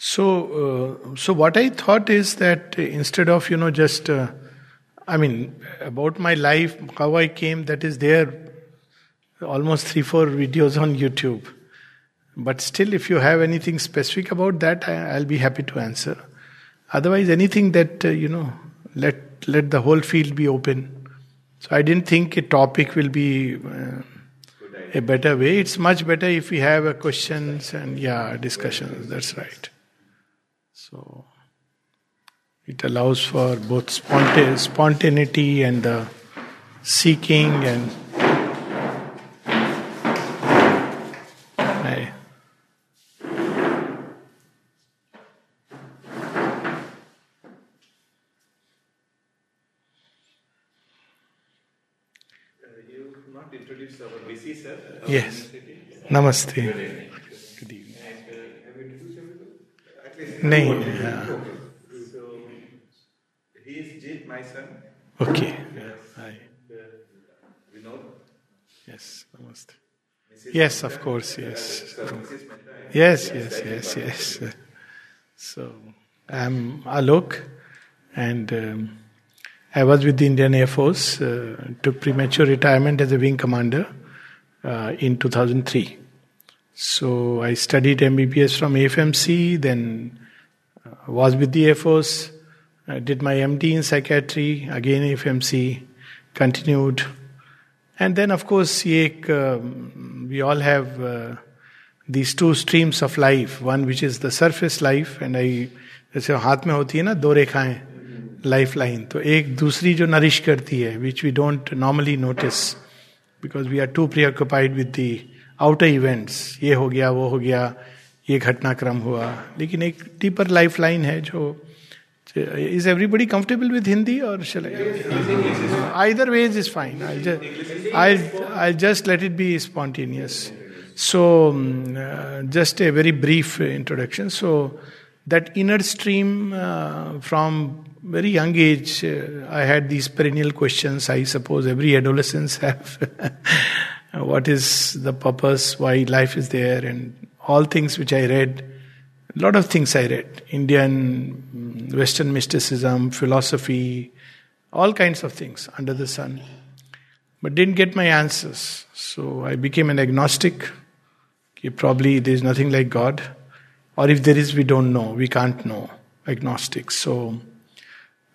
So, uh, so what I thought is that instead of you know just, uh, I mean, about my life, how I came, that is there, almost three four videos on YouTube. But still, if you have anything specific about that, I, will be happy to answer. Otherwise, anything that uh, you know, let let the whole field be open. So I didn't think a topic will be uh, a better way. It's much better if we have a questions and yeah discussions. That's right. So it allows for both sponta- spontaneity and seeking and I, uh, You not introduce our VC, sir. Yes. Namaste. नहीं। Okay yes नमस्ते yes of course yes yes yes yes yes so I am Alok and I was with the Indian Air Force, uh, took premature retirement as a wing commander uh, in 2003. So I studied MBBS from AFMC, then was with the Air Force, I did my MD in psychiatry, again AFMC, continued. And then, of course, ek, um, we all have uh, these two streams of life. One which is the surface life, and I, जैसे हाथ में होती है ना दो रेखाएं life line तो एक दूसरी जो नरिश करती है which we don't normally notice because we are too preoccupied with the outer events ये हो गया वो हो गया ये घटनाक्रम हुआ लेकिन एक डीपर लाइफ लाइन है जो is everybody comfortable with Hindi और either ways is fine I I just let it be spontaneous so just a very brief introduction so that inner stream uh, from very young age, uh, I had these perennial questions. I suppose every adolescents have. what is the purpose? Why life is there? And all things which I read. A lot of things I read. Indian, Western mysticism, philosophy, all kinds of things under the sun. But didn't get my answers. So I became an agnostic. Probably there's nothing like God. Or if there is, we don't know. We can't know. Agnostic. So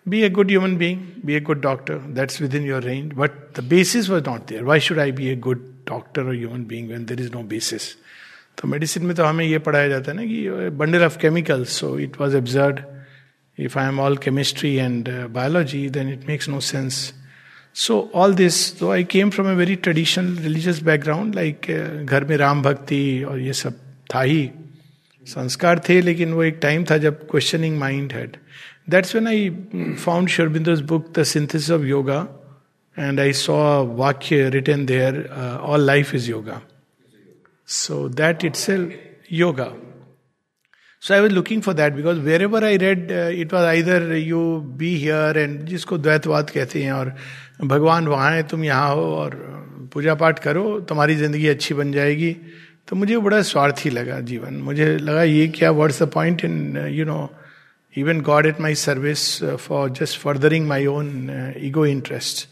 be a good human being, be a good doctor, that's within your range. But the basis was not there. Why should I be a good doctor or human being when there is no basis? तो medicine में तो हमें ये पढ़ाया जाता है ना कि bundle of chemicals so it was absurd if I am all chemistry and biology then it makes no sense so all this तो I came from a very traditional religious background like घर में राम भक्ति और ये सब था ही। संस्कार थे लेकिन वो एक टाइम था जब questioning mind had found Sri Aurobindo's book, The Synthesis of Yoga, and I saw a Vakya written there, uh, all life is yoga. So that itself, yoga. So I was looking for that because wherever I read, uh, it was either you be here and जिसको द्वैतवाद कहते हैं और भगवान वहाँ है तुम यहाँ हो और पूजा पाठ करो तुम्हारी ज़िंदगी अच्छी बन जाएगी तो मुझे बड़ा स्वार्थी लगा जीवन मुझे लगा ये क्या what's the point in you know at my service uh, for just furthering my own uh, ego interests.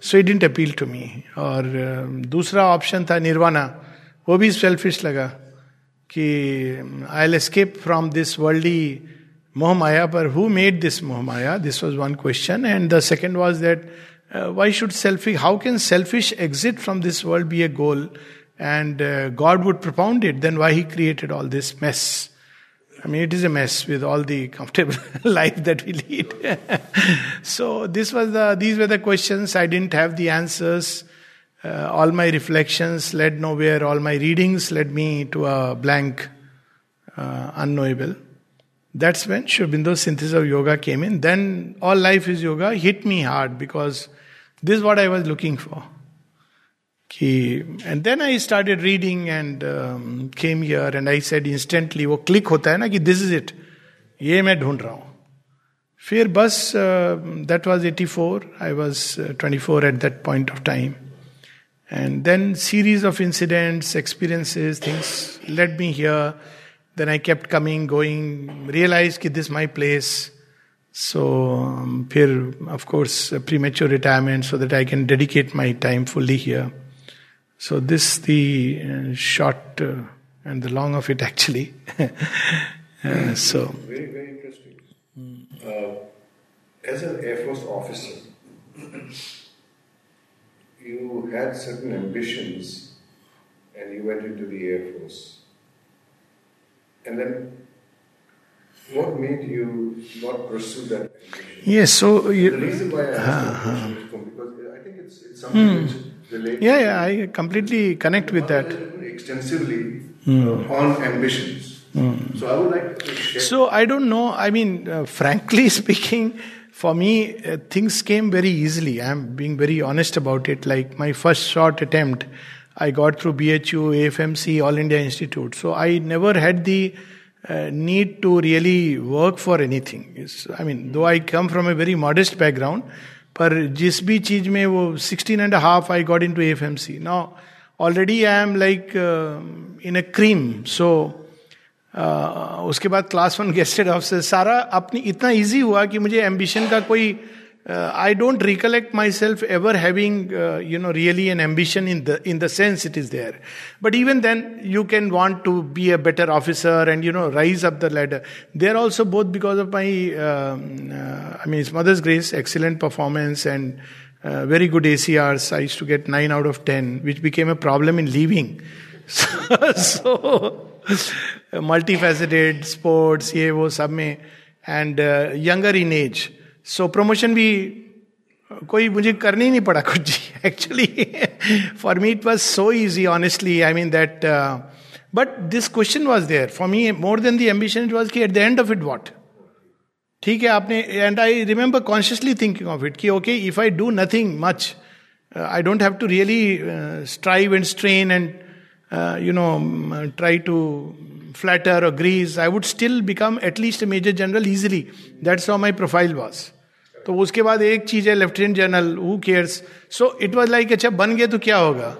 So it didn't appeal to me. और uh, दूसरा ऑप्शन था निर्वाणा वो भी सेल्फिश लगा कि I'll escape from this worldly मोह माया पर who made this मोह माया this was one question and the second was that why should selfish how can selfish exit from this world be a goal and uh, god would propound it then why he created all this mess I mean, it is a mess with all the comfortable life that we lead. so this was the, these were the questions. I didn't have the answers. Uh, all my reflections led nowhere. All my readings led me to a blank, uh, unknowable. That's when Sri Aurobindo's synthesis of yoga came in. Then all life is yoga hit me hard because this is what I was looking for कि and then I started reading and came here and I said instantly वो click होता है ना कि this is it ये मैं ढूंढ रहा हूं फिर बस that was 84 I was 24 at that point of time and then series of incidents, experiences, things led me here. Then I kept coming, going, realized that this is my place. So, um, here, of course, premature retirement so that I can dedicate my time fully here. So this the uh, short uh, and the long of it actually. uh, so very very interesting. Uh, as an Air Force officer, you had certain ambitions and you went into the Air Force. And then, what made you not pursue that ambition? Yes, so you, the reason why I asked uh, question is because I think it's, it's something which. Yeah, yeah, I completely connect with that. Extensively uh, on ambitions. Hmm. So I would like to share. So I don't know. I mean, uh, frankly speaking, for me, uh, things came very easily. I'm being very honest about it. Like my first short attempt I got through BHU, AFMC, All India Institute. So I never had the uh, need to really work for anything. It's, I mean, though I come from a very modest background, पर जिस भी चीज में वो sixteen and half I got into F M C now already I am like in a cream so उसके बाद class one gazetted of सारा अपनी इतना इजी हुआ कि मुझे एम्बिशन का कोई I don't recollect myself ever having you know really an ambition in the in the sense it is there but even then you can want to be a better officer and you know rise up the ladder there also both because of my I mean mother's grace excellent performance and very good A C R eyes to get nine out of ten which became a problem in living so so multifaceted sports, ये वो सब में and younger in age so promotion भी कोई मुझे करने ही नहीं पड़ा कुछ जी actually for me it was so easy honestly I mean that but this question was there for me more than the ambition it was की at the end of it what ठीक है आपने and I remember consciously thinking of it कि okay if I do nothing much I don't have to really strive and strain and you know try to flatter और grease I would still become at least major general easily that's of my profile was तो उसके बाद एक चीज़ है lieutenant general who cares so it was like अच्छा बन गया तो क्या होगा?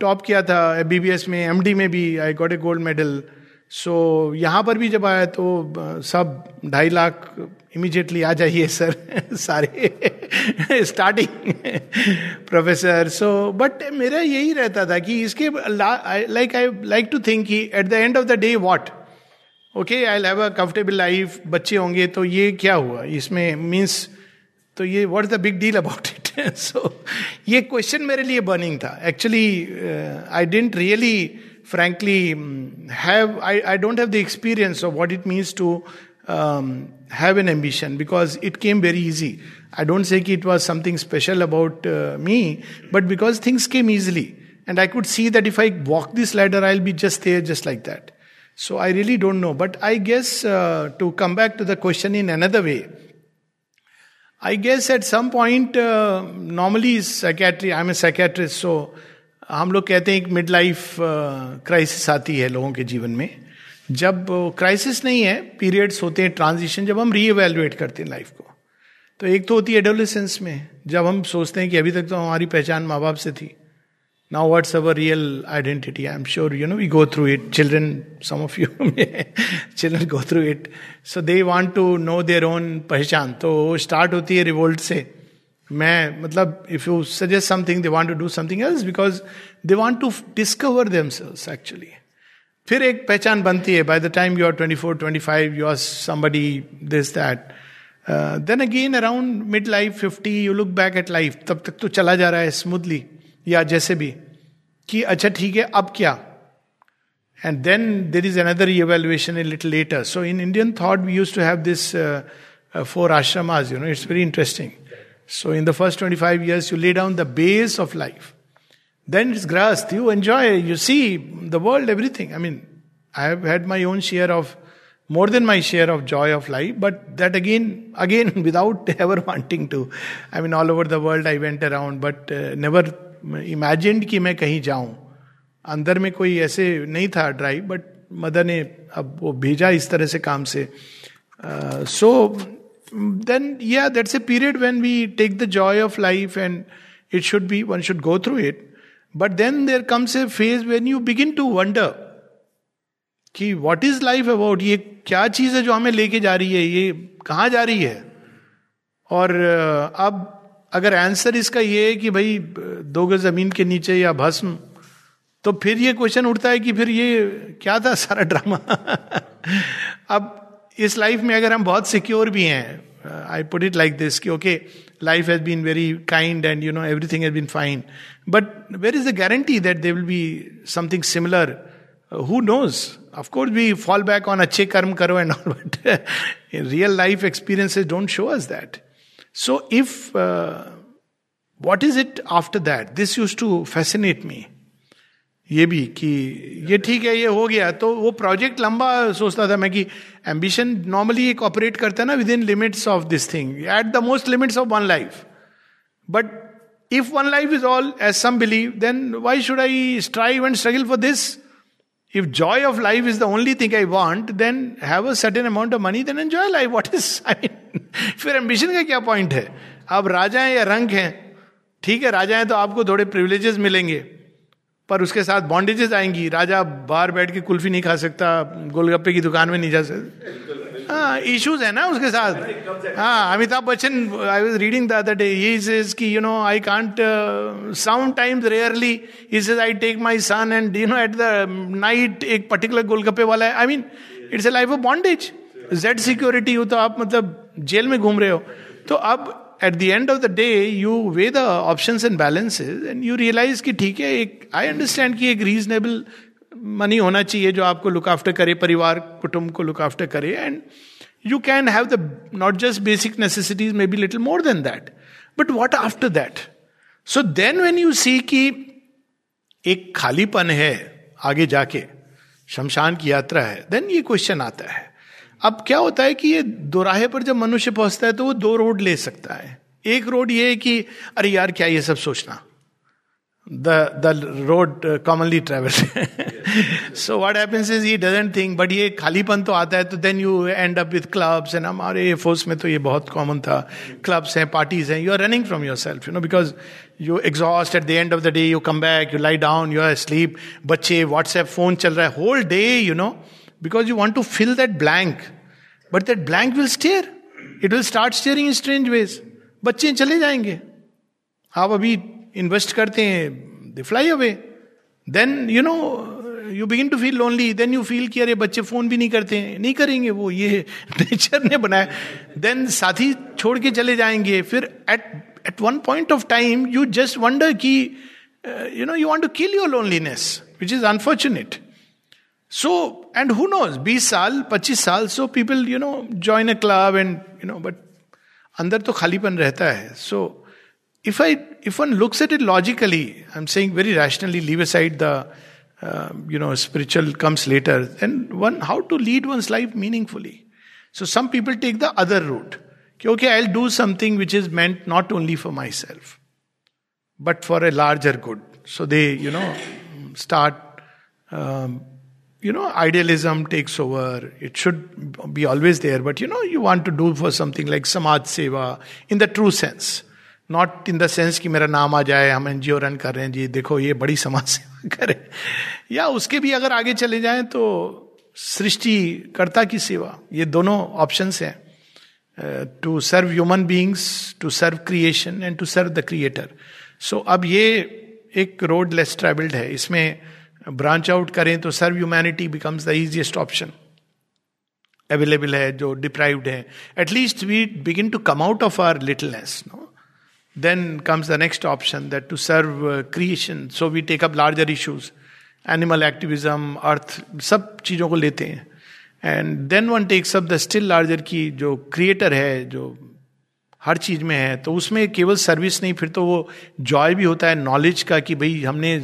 टॉप किया था बी बी एस में एम डी में भी I got a gold medal so यहाँ पर भी जब आया तो सब ढाई लाख इमीजिएटली आ जाइए सर सारे स्टार्टिंग प्रोफेसर सो बट मेरा यही रहता था कि इसके like I like to think कि at the end of the day what okay I have a comfortable life बच्चे होंगे तो ये क्या हुआ? इसमें मीन्स तो ये what is the big deal about it so ये क्वेश्चन मेरे लिए बर्निंग था. Actually I didn't really frankly mm, have I, I don't have the experience of what it means to um, have an ambition because it came very easy. I don't say it was something special about uh, me, but because things came easily. And I could see that if I walk this ladder, I'll be just there, just like that. So I really don't know. But I guess uh, to come back to the question in another way, I guess at some point, uh, normally psychiatry, I'm a psychiatrist, so हम लोग कहते हैं एक mid life crisis आती है लोगों के जीवन में। जब क्राइसिस नहीं है पीरियड्स होते हैं ट्रांजिशन जब हम रीएवेल्युएट करते हैं लाइफ को। तो एक तो होती है एडोलेसेंस में जब हम सोचते हैं कि अभी तक तो हमारी पहचान माँ बाप से थी। Now Now, what's our real identity? I'm sure, you know, we go through it. Children, some of you, children go through it so they want to know their own पहचान। तो स्टार्ट होती है रिवोल्ट से। मैं मतलब if you suggest something they want to do something else because they want to discover themselves actually फिर एक पहचान बनती है by the time you are twenty four twenty five you are somebody this that then again around mid life fifty you look back at life तब तक तो चला जा रहा है स्मूथली या जैसे भी, कि अच्छा ठीक है, अब क्या? And then there is another evaluation in little later so in Indian thought we use to have this four ashramas you know it's very interesting in the first twenty five years you lay down the base of life then it's grasp. You enjoy, you see the world, everything. I mean, I have had my own share of, more than my share of joy of life, but that again, again, without ever wanting to. I mean, all over the world I went around, but uh, never imagined कि मैं कहीं जाऊँ अंदर में कोई ऐसे नहीं था ड्राइव बट मदर ने अब वो भेजा इस तरह से काम से सो देन या that's a period when we take the joy of life and it should be one should go through it but then there comes a phase when you begin to wonder कि what is life about ये क्या चीज़ है जो हमें लेके जा रही है ये कहाँ जा रही है और अब अगर आंसर इसका ये है कि भाई दो गज ज़मीन के नीचे या भस्म तो फिर ये क्वेश्चन उठता है कि फिर ये क्या था सारा ड्रामा अब इस लाइफ में अगर हम बहुत सिक्योर भी हैं I put it like this कि okay life has been very kind and you know everything has been fine but where is the guarantee that they will be something similar who knows of course we fall back on अच्छे कर्म करो and all but real life experiences don't show us that so if what is it after that this use to fascinate me ये भी कि ये ठीक है, ये हो गया। तो वो प्रोजेक्ट लंबा सोचता था मैं कि एम्बिशन नॉर्मली एक ऑपरेट करता है ना within limits of this thing at the most limits of one life but if one life is all as some believe then why should I strive and struggle for this if joy of life is the only thing I want then have a certain amount of money then enjoy life what is I फिर ambition का क्या point है? आप राजा हैं या रंग हैं? ठीक है, राजा हैं तो आपको थोड़े प्रिविलेजेस मिलेंगे। पर उसके साथ बॉन्डेजेस आएँगी। राजा बाहर बैठ के कुल्फी नहीं खा सकता, गोलगप्पे की दुकान में नहीं जा सकता। हाँ इश्यूज़ है ना उसके साथ। हाँ Amitabh Bachchan I was reading you know I can't sound times rarely he says I take my son and you know at the night एक पर्टिकुलर गोलगप्पे वाला है। I mean it's a life of bondage Z security हो तो आप मतलब jail में घूम रहे हो। तो अब at the end of the day you weigh the option and balances and you realise कि ठीक है, एक आई अंडरस्टैंड कि एक रीजनेबल मनी होना चाहिए जो आपको लुक आफ्टर करे, परिवार, कुटुंब को लुक आफ्टर करे and you can have the not just basic necessities may be little more than that but what after that so then when you see कि एक खालीपन है आगे जाके, शमशान की यात्रा है देन ये क्वेश्चन आता है। अब क्या होता है कि ये दोराहे पर जब मनुष्य पहुँचता है तो वो दो रोड ले सकता है। एक रोड ये है कि, अरे यार, क्या ये सब सोचना? The the road commonly travel so what happens is he doesn't think but ये खालीपन तो आता है तो then you end up with clubs and हमारे फोर्स में तो ये बहुत कॉमन था। क्लब्स हैं पार्टीज़ हैं you are running from yourself you know because you exhaust at the end of the day you come back you lie down you are sleep बच्चे WhatsApp phone चल रहा है whole day you know because you want to fill that blank. But that blank will stare. It will start staring in strange ways. बच्चे चले जाएँगे। आप अभी invest करते हैं they fly away then you know you begin to feel lonely then you feel कि अरे बच्चे फ़ोन भी नहीं करते हैं। नहीं करेंगे वो, ये नेचर ने बनाया। देन साथी छोड़ के चले जाएँगे। फिर at at one point of time you just wonder कि you know you want to kill your loneliness which is unfortunate so and who knows बीस साल पच्चीस साल so people you know join a club and you know but अंदर तो खालीपन रहता है so if I if one looks at it logically I am saying very rationally leave aside the you know spiritual comes later then one how to lead one's life meaningfully so some people take the other route okay, okay i'll do something which is meant not only for myself but for a larger good so they you know start um, you know, idealism takes over. It should be always there, but you know, you want to do for something like samaj seva in the true sense. Not in the sense कि मेरा नाम आ जाए हम NGO run कर रहे हैं जी देखो ये बड़ी समाज सेवा करे या उसके भी अगर आगे चले जाएँ तो सृष्टिकर्ता की सेवा ये दोनों ऑप्शन हैं to serve human beings to serve creation and to serve the creator so अब ये एक रोड लेस ट्रेवल्ड है इसमें ब्रांच आउट करें तो serve humanity becomes the easiest option available है, जो डिप्राइव्ड है. At least we begin to come out of our littleness no then comes the next option that to serve creation so we take up larger issues animal activism earth सब चीज़ों को लेते हैं. And then one takes up the still larger की जो creator है, जो हर चीज़ में है तो उसमें केवल सर्विस नहीं, फिर तो वो जॉय भी होता है नॉलेज का कि भाई हमने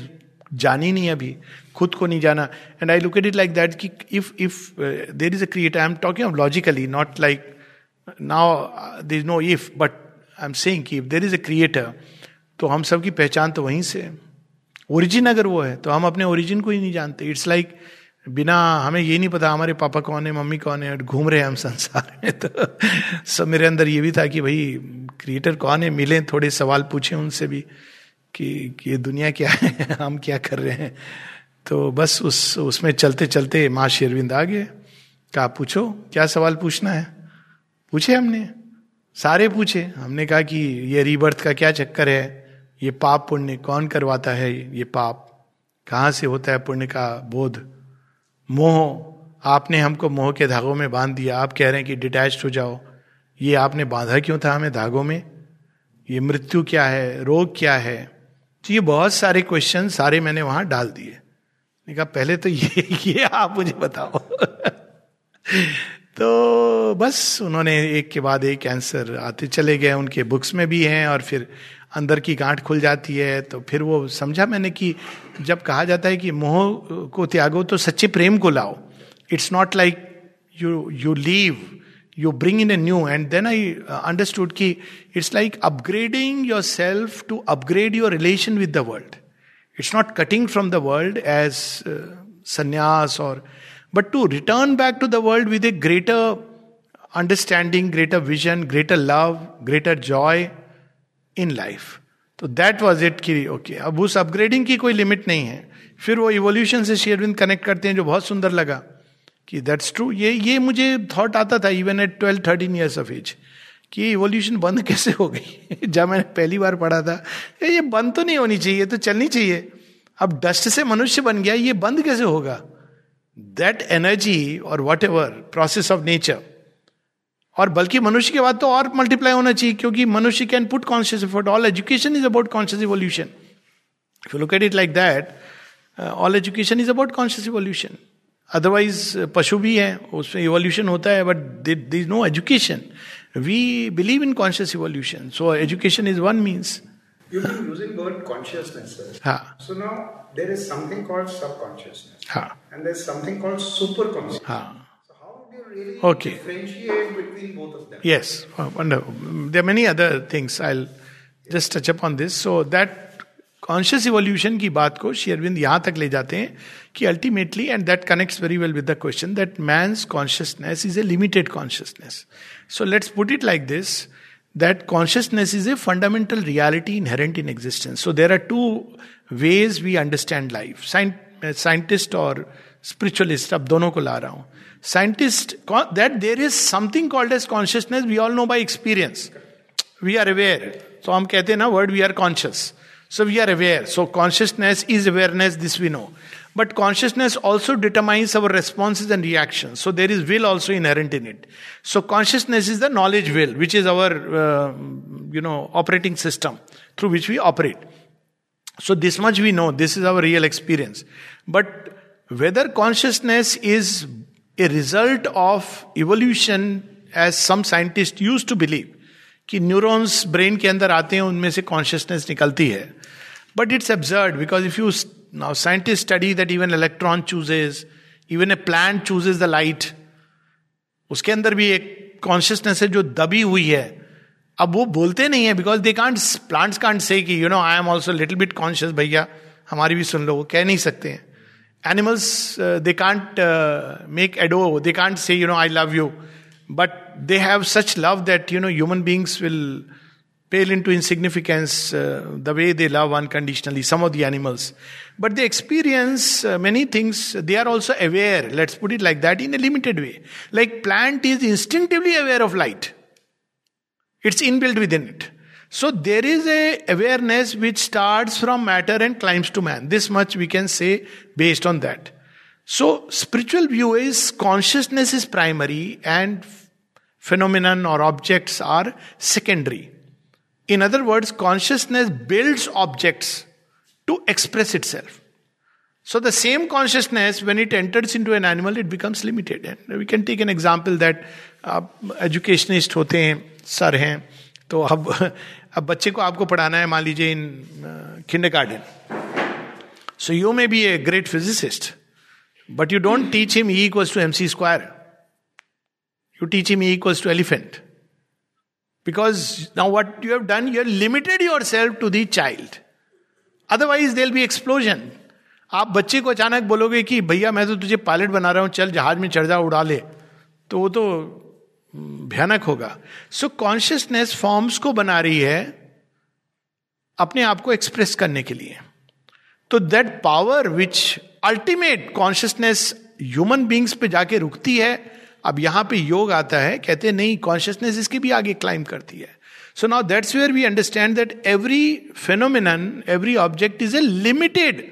जानी नहीं अभी खुद को नहीं जाना। And I look at it like that कि if if there is a creator I am talking logically not like now there is no if but I am saying कि if there is a creator तो हम सब की पहचान तो वहीं से ओरिजिन अगर वो है तो हम अपने ओरिजिन को ही नहीं जानते। इट्स लाइक like, बिना हमें ये नहीं पता हमारे पापा कौन है मम्मी कौन है घूम रहे हैं हम संसार में तो सब मेरे अंदर ये भी था कि भाई क्रिएटर कौन है मिले थोड़े सवाल पूछे उनसे भी। कि, ये दुनिया क्या है हम क्या कर रहे हैं। तो बस उस उसमें चलते चलते माँ शेरविंद आ गए। कहा पूछो क्या सवाल पूछना है? पूछे हमने। सारे पूछे। हमने कहा कि ये रीबर्थ का क्या चक्कर है? ये पाप पुण्य कौन करवाता है? ये पाप। कहाँ से होता है पुण्य का बोध? मोह। आपने हमको मोह के धागों में बाँध दिया। आप कह रहे हैं कि डिटैच हो जाओ। ये आपने बांधा क्यों था हमें धागों में? ये मृत्यु क्या है? रोग क्या है? तो ये बहुत सारे क्वेश्चन सारे मैंने वहाँ डाल दिए। कहा, पहले तो ये ये आप मुझे बताओ। तो बस उन्होंने एक के बाद एक आंसर आते चले गए। उनके बुक्स में भी हैं और फिर अंदर की गांठ खुल जाती है। तो फिर वो समझा मैंने कि जब कहा जाता है कि मोह को त्यागो तो सच्चे प्रेम को लाओ। It's not like you you leave you bring in a new and then I understood कि it's like upgrading yourself to upgrade your relation with the world it's not cutting from the world as sannyas और but to return back to the world with a greater understanding, greater vision, greater love, greater joy in life. तो that was it की okay अब उस upgrading की कोई limit नहीं है फिर वो इवोल्यूशन से शेयरविंद कनेक्ट करते हैं जो बहुत सुंदर लगा कि दैट्स ट्रू ये ये मुझे थॉट आता था even at twelve thirteen years of age कि इवोल्यूशन बंद कैसे हो गई? जब मैंने पहली बार पढ़ा था, ये बंद तो नहीं होनी चाहिए तो चलनी चाहिए। अब डस्ट से मनुष्य बन गया, ये बंद कैसे होगा? दैट एनर्जी और whatever process of nature और बल्कि मनुष्य के बाद तो और मल्टीप्लाई होना चाहिए, क्योंकि मनुष्य can put conscious effort all education is about conscious evolution if you look at it like that all education is about conscious evolution otherwise पशु भी है उसमें इवोल्यूशन होता है but they is no education we believe in conscious evolution so education is one means super conscious okay there many other things I just touch up on this so that conscious evolution की बात को श्री अरविंद यहाँ तक ले जाते हैं कि ultimately and that connects very well with the question that मैं consciousness is a limited consciousness so let's put it like this that consciousness is a fundamental reality inherent in existence so there are two ways we understand life scientist और spiritualist अब दोनों को ला रहा हूँ। Scientist that there is something called as consciousness we all know by experience we are aware तो हम कहते हैं ना word we are conscious So we are aware. So consciousness is awareness, this we know. But consciousness also determines our responses and reactions. So there is will also inherent in it. So consciousness is the knowledge will, which is our, uh, you know, operating system through which we operate. So this much we know. This is our real experience. But whether consciousness is a result of evolution, as some scientists used to believe, कि neurons brain के अंदर आते हैं उनमें से consciousness निकलती है। But it's absurd because if you Now, scientists study that even electron chooses, even a plant chooses the light. उसके अंदर भी एक कॉन्शियसनेस है जो दबी हुई है। अब वो बोलते नहीं है because they can't plants can't say कि you know I am also little bit conscious भैया हमारी भी सुन लो वो कह नहीं सकते हैं। Animals they can't make ado they can't say you know I love you but they have such love that you know human beings will pale into insignificance uh, the way they love unconditionally some of the animals. But they experience uh, many things. They are also aware let's put it like that in a limited way. Like plant is instinctively aware of light. It's inbuilt within it. So there is a awareness which starts from matter and climbs to man. This much we can say based on that. So spiritual view is consciousness is primary and phenomenon or objects are secondary. In other words, consciousness builds objects to express itself. So the same consciousness, when it enters into an animal, it becomes limited. And we can take an example that आप educationist होते हैं sir हैं तो अब अब बच्चे को आपको पढ़ाना है मान लीजिए in kindergarten so you may be a great physicist but you don't teach him E equals to M C square you teach him E equals to elephant Because now what you have done, you have limited yourself to the child. Otherwise, there will be explosion. आप बच्चे को अचानक बोलोगे कि भैया मैं तो तुझे पायलट बना रहा हूँ चल जहाज़ में चढ़ जा उड़ा ले तो वो तो भयानक होगा सो कॉन्शियसनेस फॉर्म्स को बना रही है अपने आप को एक्सप्रेस करने के लिए तो that power which ultimate consciousness human beings पे जाके रुकती है अब यहाँ पे योग आता है, कहते हैं, नहीं कॉन्शियसनेस इसके भी आगे क्लाइम करती है। So now that's where we understand that every phenomenon every object is a limited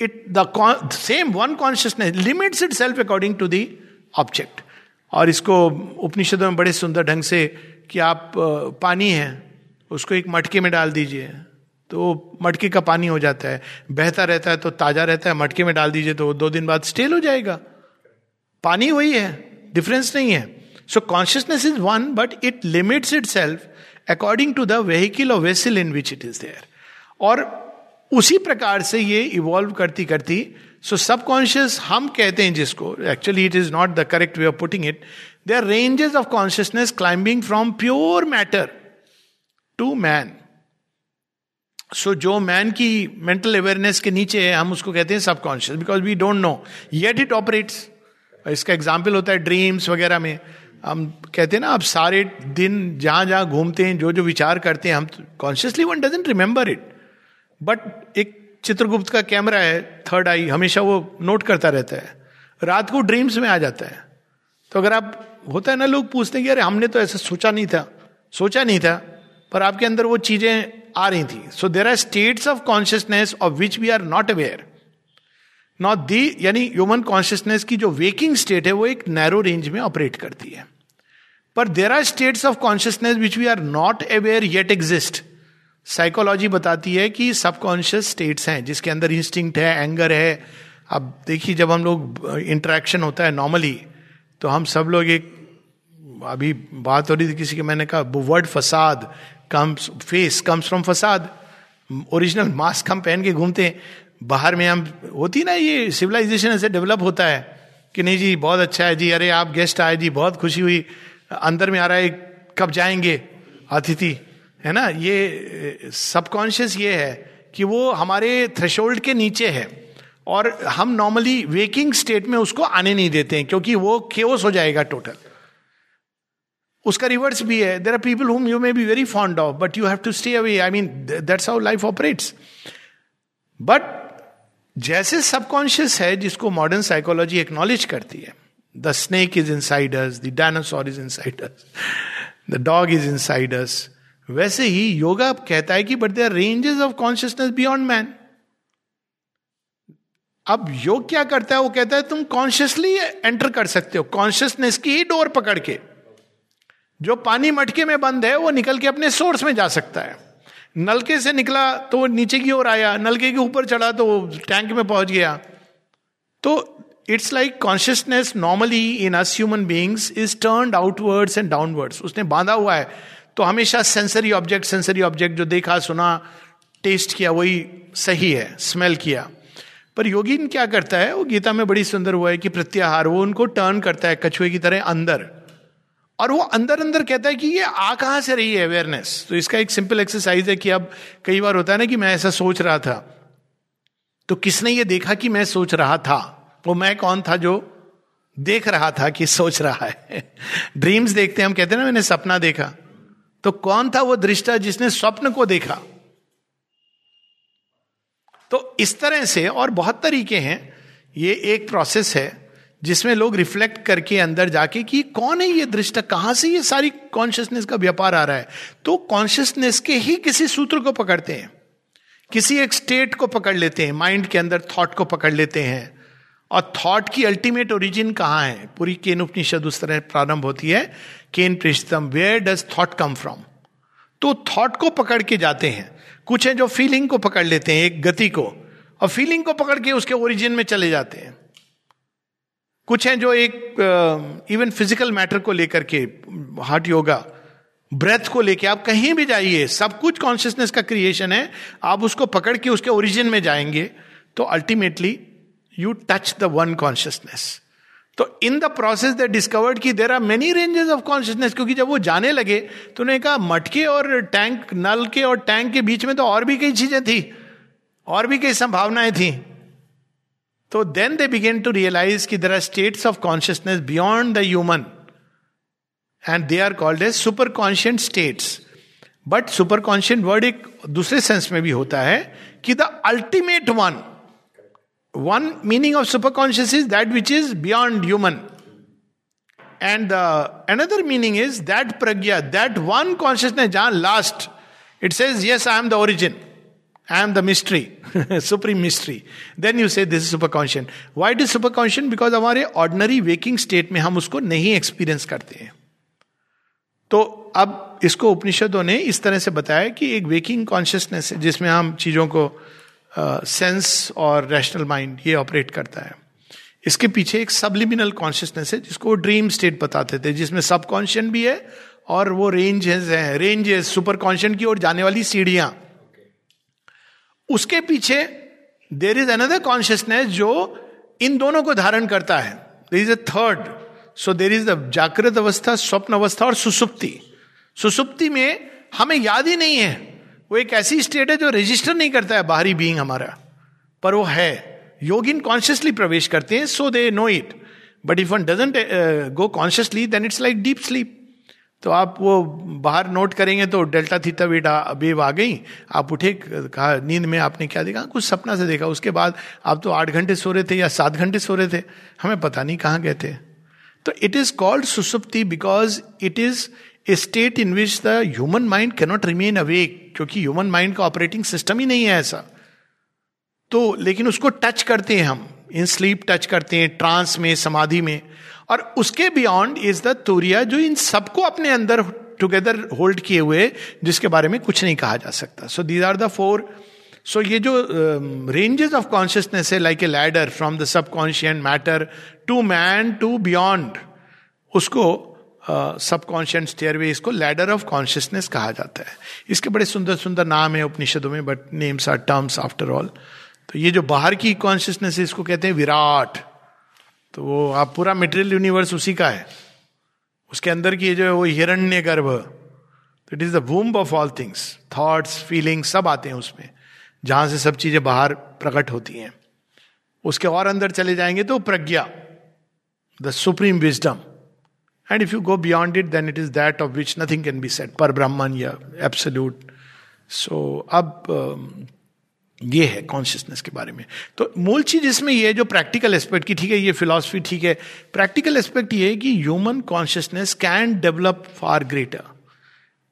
it the same one consciousness limits itself according to the object और इसको उपनिषदों में बड़े सुंदर ढंग से कि आप पानी है, उसको एक मटके में डाल दीजिए तो मटके का पानी हो जाता है। बहता रहता है तो ताज़ा रहता है, मटके में डाल दीजिए तो दो दिन बाद स्टेल हो जाएगा। पानी वही है डिफरेंस नहीं है। So consciousness is one but it limits itself according to the vehicle और vessel in which it is there और उसी प्रकार से ये इवॉल्व करती करती सो सबकॉन्शियस हम कहते हैं जिसको actually it is not the correct way of putting it they are ranges of consciousness climbing from pure matter to man so जो मैन की मेंटल अवेयरनेस के नीचे है, हम उसको कहते हैं subconscious because we don't know yet it operates इसका एग्ज़ाम्पल होता है ड्रीम्स वगैरह में। हम कहते हैं ना, आप सारे दिन जहाँ जहाँ घूमते हैं जो जो विचार करते हैं, हम consciously one doesn't remember it but एक चित्रगुप्त का कैमरा है थर्ड आई हमेशा वो नोट करता रहता है। रात को ड्रीम्स में आ जाता है। तो अगर आप, होता है ना, लोग पूछते हैं कि अरे, हमने तो ऐसा सोचा नहीं था। सोचा नहीं था, पर आपके अंदर वो चीज़ें आ रही थी। So there are states of consciousness of which we are not aware not the यानी ह्यूमन कॉन्शियसनेस की जो वेकिंग स्टेट है, वो एक नैरो रेंज में ऑपरेट करती है। पर there are states of consciousness which we are not aware yet exist psychology बताती है कि सबकॉन्शियस स्टेट्स हैं, जिसके अंदर इंस्टिंक्ट है एंगर है। अब देखिए, जब हम लोग इंटरेक्शन होता है नॉर्मली तो हम सब लोग एक, अभी बात हो रही थी किसी के, मैंने कहा word facade comes face comes from facade original mask हम पहन के घूमते हैं। बाहर में हम, होती ना ये सिविलाइजेशन ऐसे डेवलप होता है कि नहीं जी, बहुत अच्छा है जी, अरे आप गेस्ट आए जी, बहुत खुशी हुई। अंदर में आ रहा है, कब जाएँगे? अतिथि, है ना? ये सबकॉन्शियस ये है कि वो हमारे थ्रेशोल्ड के नीचे है। और हम नॉर्मली वेकिंग स्टेट में उसको आने नहीं देते हैं, क्योंकि वो केवस हो जाएगा टोटल उसका रिवर्स भी है। There are people whom you may be very fond of but you have to stay away I mean that's how life operates but जैसे सबकॉन्शियस है जिसको मॉडर्न साइकोलॉजी एक्नॉलेज करती है। The snake is insiders the dinosaur is insiders the dog is insiders वैसे ही योगा कहता है कि but they are ranges of consciousness beyond man अब योग क्या करता है? वो कहता है, तुम कॉन्शियसली एंटर कर सकते हो। कॉन्शियसनेस की ही डोर पकड़ के। जो पानी मटके में बंद है, वो निकल के अपने सोर्स में जा सकता है। नलके से निकला तो वो नीचे की ओर आया, नलके के ऊपर चढ़ा तो वो टैंक में पहुँच गया। तो it's like consciousness normally in us human beings is turn outwards and downwards उसने बांधा हुआ है। तो हमेशा सेंसरी ऑब्जेक्ट सेंसरी ऑब्जेक्ट जो देखा, सुना टेस्ट किया, वही सही है स्मेल किया। पर योगीन क्या करता है? वो गीता में बड़ी सुंदर हुआ है कि प्रत्याहार, वो उनको टर्न करता है, कछुए की तरह अंदर। और वो अंदर अंदर कहता है कि ये आ कहाँ से रही है अवेयरनेस तो इसका एक सिंपल एक्सरसाइज है कि अब कई बार होता है ना कि मैं ऐसा सोच रहा था। तो किसने ये देखा कि मैं सोच रहा था? वो मैं कौन था जो देख रहा था कि सोच रहा है? ड्रीम्स देखते हैं, हम कहते हैं ना, मैंने सपना देखा। तो कौन था वो दृष्टा जिसने स्वप्न को देखा? तो इस तरह से और बहुत तरीके हैं। ये एक प्रोसेस है। जिसमें लोग रिफ्लेक्ट करके अंदर जाके कि कौन है ये दृष्टा, कहाँ से ये सारी कॉन्शियसनेस का व्यापार आ रहा है? तो कॉन्शियसनेस के ही किसी सूत्र को पकड़ते हैं। किसी एक स्टेट को पकड़ लेते हैं माइंड के अंदर थॉट को पकड़ लेते हैं। और थॉट की अल्टीमेट ओरिजिन कहाँ है? पूरी केन उपनिषद उस तरह प्रारंभ होती है, केन पृष्ठतम where does thought come from तो थॉट को पकड़ के जाते हैं। कुछ है जो फीलिंग को पकड़ लेते हैं, एक गति को। और फीलिंग को पकड़ के उसके ओरिजिन में चले जाते हैं। कुछ हैं जो एक इवन फ़िज़िकल मैटर को लेकर के हार्ट योगा ब्रेथ को लेके आप कहीं भी जाइए, सब कुछ कॉन्शियसनेस का क्रिएशन है, आप उसको पकड़ के उसके ओरिजिन में जाएँगे तो ultimately you touch the one consciousness तो in the process they discovered की there are many ranges of consciousness क्योंकि जब वो जाने लगे तो उन्होंने कहा, मटके और टैंक नल के और टैंक के बीच में तो और भी कई चीज़ें थी, और भी कई संभावनाएँ थी। तो then they begin to realize कि there are states of consciousness beyond the human and they are called as super conscient states but super conscient word एक दूसरे सेंस में भी होता है कि the ultimate one one meaning of super conscious is that which is beyond human and another meaning is that prajna that one consciousness जहाँ last it says yes I am the origin I am the mystery supreme mystery then you say this is super conscient why it is super conscient because हमारे ordinary waking state में हम उसको नहीं experience करते हैं। तो अब इसको उपनिषदों ने इस तरह से बताया कि एक वेकिंग कॉन्शियसनेस है जिसमें हम चीज़ों को सेंस uh, और रैशनल माइंड ये ऑपरेट करता है। इसके पीछे एक सबलिमिनल कॉन्शियसनेस है जिसको ड्रीम स्टेट बताते थे जिसमें सबकॉन्शियन भी है और वो रेंज है। रेंज है सुपर कॉन्शियन की ओर जाने वाली सीढ़ियाँ। उसके पीछे देर इज़ अनदर कॉन्शियसनेस जो इन दोनों को धारण करता है। There is a third so there is the जागृत अवस्था, स्वप्न अवस्था और सुसुप्ति। सुसुप्ति में हमें याद ही नहीं है। वो एक ऐसी स्टेट है जो रजिस्टर नहीं करता है बाहरी बीइंग हमारा। पर वो है। योग इन कॉन्शियसली प्रवेश करते हैं so they know it but if one doesn't go consciously then it's like deep sleep तो आप वो बाहर नोट करेंगे तो डेल्टा थीटा वेटा वेव आ गई। आप उठे, कहा, नींद में आपने क्या देखा? कुछ सपना से देखा। उसके बाद आप तो आठ घंटे सो रहे थे या सात घंटे सो रहे थे। हमें पता नहीं कहाँ गए थे। तो it is called sushupti because it is a state in which the human mind cannot remain awake क्योंकि ह्यूमन माइंड का ऑपरेटिंग सिस्टम ही नहीं है ऐसा। तो लेकिन उसको टच करते हैं हम। इन स्लीप टच करते हैं ट्रांस में, समाधि में। और उसके बियॉन्ड इज़ द तोरिया जो इन सबको अपने अंदर टुगेदर होल्ड किए हुए, जिसके बारे में कुछ नहीं कहा जा सकता। So these are the four so ये जो रेंजेस ऑफ़ कॉन्शियसनेस है like a ladder from the subconscious matter to man to beyond उसको सबकॉन्शियस स्टेयरवे इसको लैडर ऑफ़ कॉन्शियसनेस कहा जाता है। इसके बड़े सुंदर सुंदर नाम है उपनिषदों में but names are terms after all तो ये जो बाहर की कॉन्शियसनेस है, इसको कहते हैं विराट। तो वो, आप पूरा मेटेरियल यूनिवर्स उसी का है। उसके अंदर की जो है, वो हिरण्य गर्भ तो it is the womb of all things thoughts feelings सब आते हैं उसमें, जहाँ से सब चीज़ें बाहर प्रकट होती हैं। उसके और अंदर चले जाएँगे तो prajna the supreme wisdom and if you go beyond it then it is that of which nothing can be said Parabrahman या एब्सोल्यूट सो अब ये है कॉन्शियसनेस के बारे में। तो मूल चीज़ इसमें ये जो प्रैक्टिकल एस्पेक्ट की, ठीक है, ये फिलोसफी ठीक है। प्रैक्टिकल एस्पेक्ट ये है कि human consciousness can develop far greater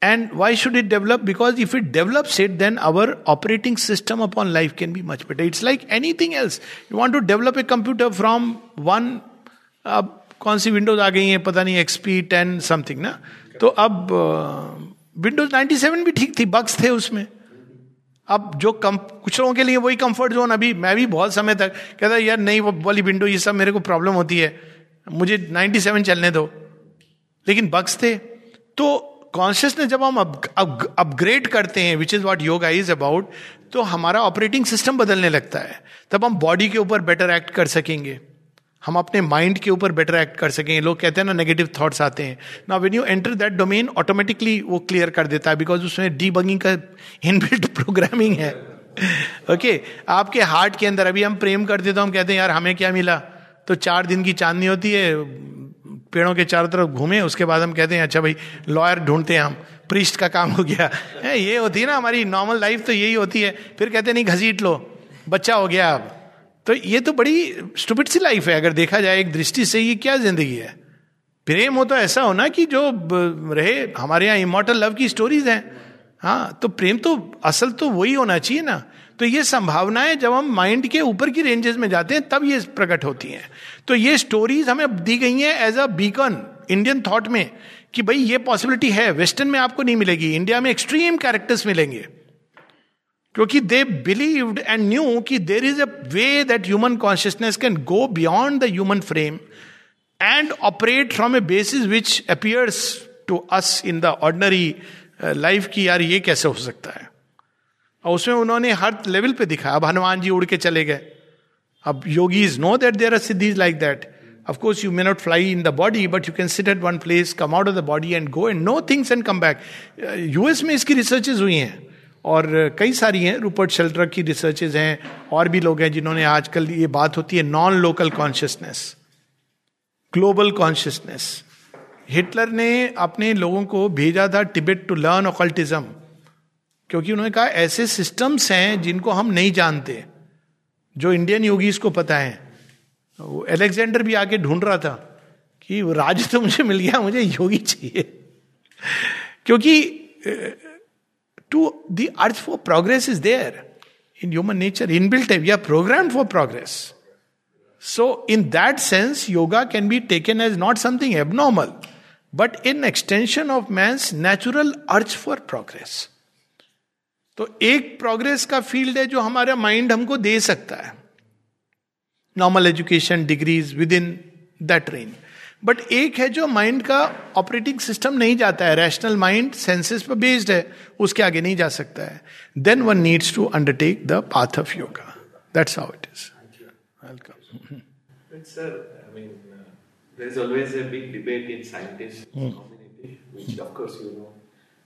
and why should it develop because if it develops it then our operating system upon life can be much better it's like anything else you want to develop a computer from one अब कौन सी Windows आ गई हैं, पता नहीं XP ten something ना? तो अब Windows ninety seven भी ठीक थी बग्स थे उसमें। अब जो कम, कुछ लोगों के लिए वही कंफर्ट जोन अभी मैं भी बहुत समय तक कहता, यार, नहीं, वो वाली विंडो ये सब मेरे को प्रॉब्लम होती है। मुझे 97 चलने दो। लेकिन बग्स थे। तो कॉन्शियसनेस जब हम अपग्रेड करते हैं which is what yoga is about तो हमारा ऑपरेटिंग सिस्टम बदलने लगता है। तब हम बॉडी के ऊपर बेटर एक्ट कर सकेंगे। हम अपने माइंड के ऊपर बेटर एक्ट कर सकें। लोग कहते हैं ना नेगेटिव थॉट्स आते हैं। ना when you enter that domain automatically वो क्लियर कर देता है बिकॉज़ उसमें डी बगिंग का इनबिल्ट प्रोग्रामिंग है। ओके okay, आपके हार्ट के अंदर अभी हम प्रेम करते तो हम कहते हैं यार हमें क्या मिला? तो चार दिन की चांदनी होती है पेड़ों के चारों तरफ़ घूमे उसके बाद हम कहते हैं अच्छा भाई लॉयर ढूंढते हैं हम। प्रिस्ट का काम हो गया। है ये होती है ना हमारी नॉर्मल लाइफ तो यही होती है। फिर कहते नहीं घसीट लो। बच्चा हो गया अब। तो ये तो बड़ी स्टूपिड सी लाइफ है, अगर देखा जाए एक दृष्टि से ये क्या ज़िंदगी है? प्रेम हो तो ऐसा होना कि जो रहे, हमारे यहाँ इमोटल लव की स्टोरीज हैं। हाँ तो प्रेम तो असल तो वही होना चाहिए ना। तो ये संभावनाएँ जब हम माइंड के ऊपर की रेंजेस में जाते हैं, तब ये प्रकट होती हैं। तो ये स्टोरीज हमें दी गई हैं as a beacon Indian thought में, कि भाई ये पॉसिबिलिटी है वेस्टर्न में आपको नहीं मिलेगी इंडिया में एक्सट्रीम कैरेक्टर्स मिलेंगे। क्योंकि दे बिलीव्ड एंड न्यू कि there is a way that human consciousness can go beyond the human frame and operate from a basis which appears to us in the ordinary life की यार ये कैसे हो सकता है? और उसमें उन्होंने हर लेवल पे दिखाया अब हनुमान जी उड़ के चले गए। अब yogis know that there are siddhis like that Of course, you may not fly in the body, but you can sit at one place, come out of the body and go and know things and come back. US uh, में इसकी researches हुई हैं। और कई सारी हैं Rupert shelter की researches हैं, और भी लोग हैं जिन्होंने आजकल ये बात होती है non local consciousness global consciousness Hitler ने अपने लोगों को भेजा था टिबेट टू लर्न ऑकल्टिज्म क्योंकि उन्होंने कहा, ऐसे सिस्टम्स हैं जिनको हम नहीं जानते, जो इंडियन योगीज को पता है। वो अलेक्जेंडर भी आके ढूंढ रहा था कि राज तो मुझे मिल गया, मुझे योगी चाहिए। क्योंकि the urge for progress is there in human nature inbuilt we are programmed for progress so in that sense yoga can be taken as not something abnormal but an extension of man's natural urge for progress तो एक progress का field है जो हमारा mind हमको दे सकता है. Normal education degrees within that range but एक है जो माइंड का ऑपरेटिंग सिस्टम नहीं जाता है रैशनल माइंड सेंसेस पर बेस्ड है उसके आगे नहीं जा सकता है। Then one needs to undertake the path of yoga that's how it is welcome sir I mean there is always a big debate in scientist community which of course you you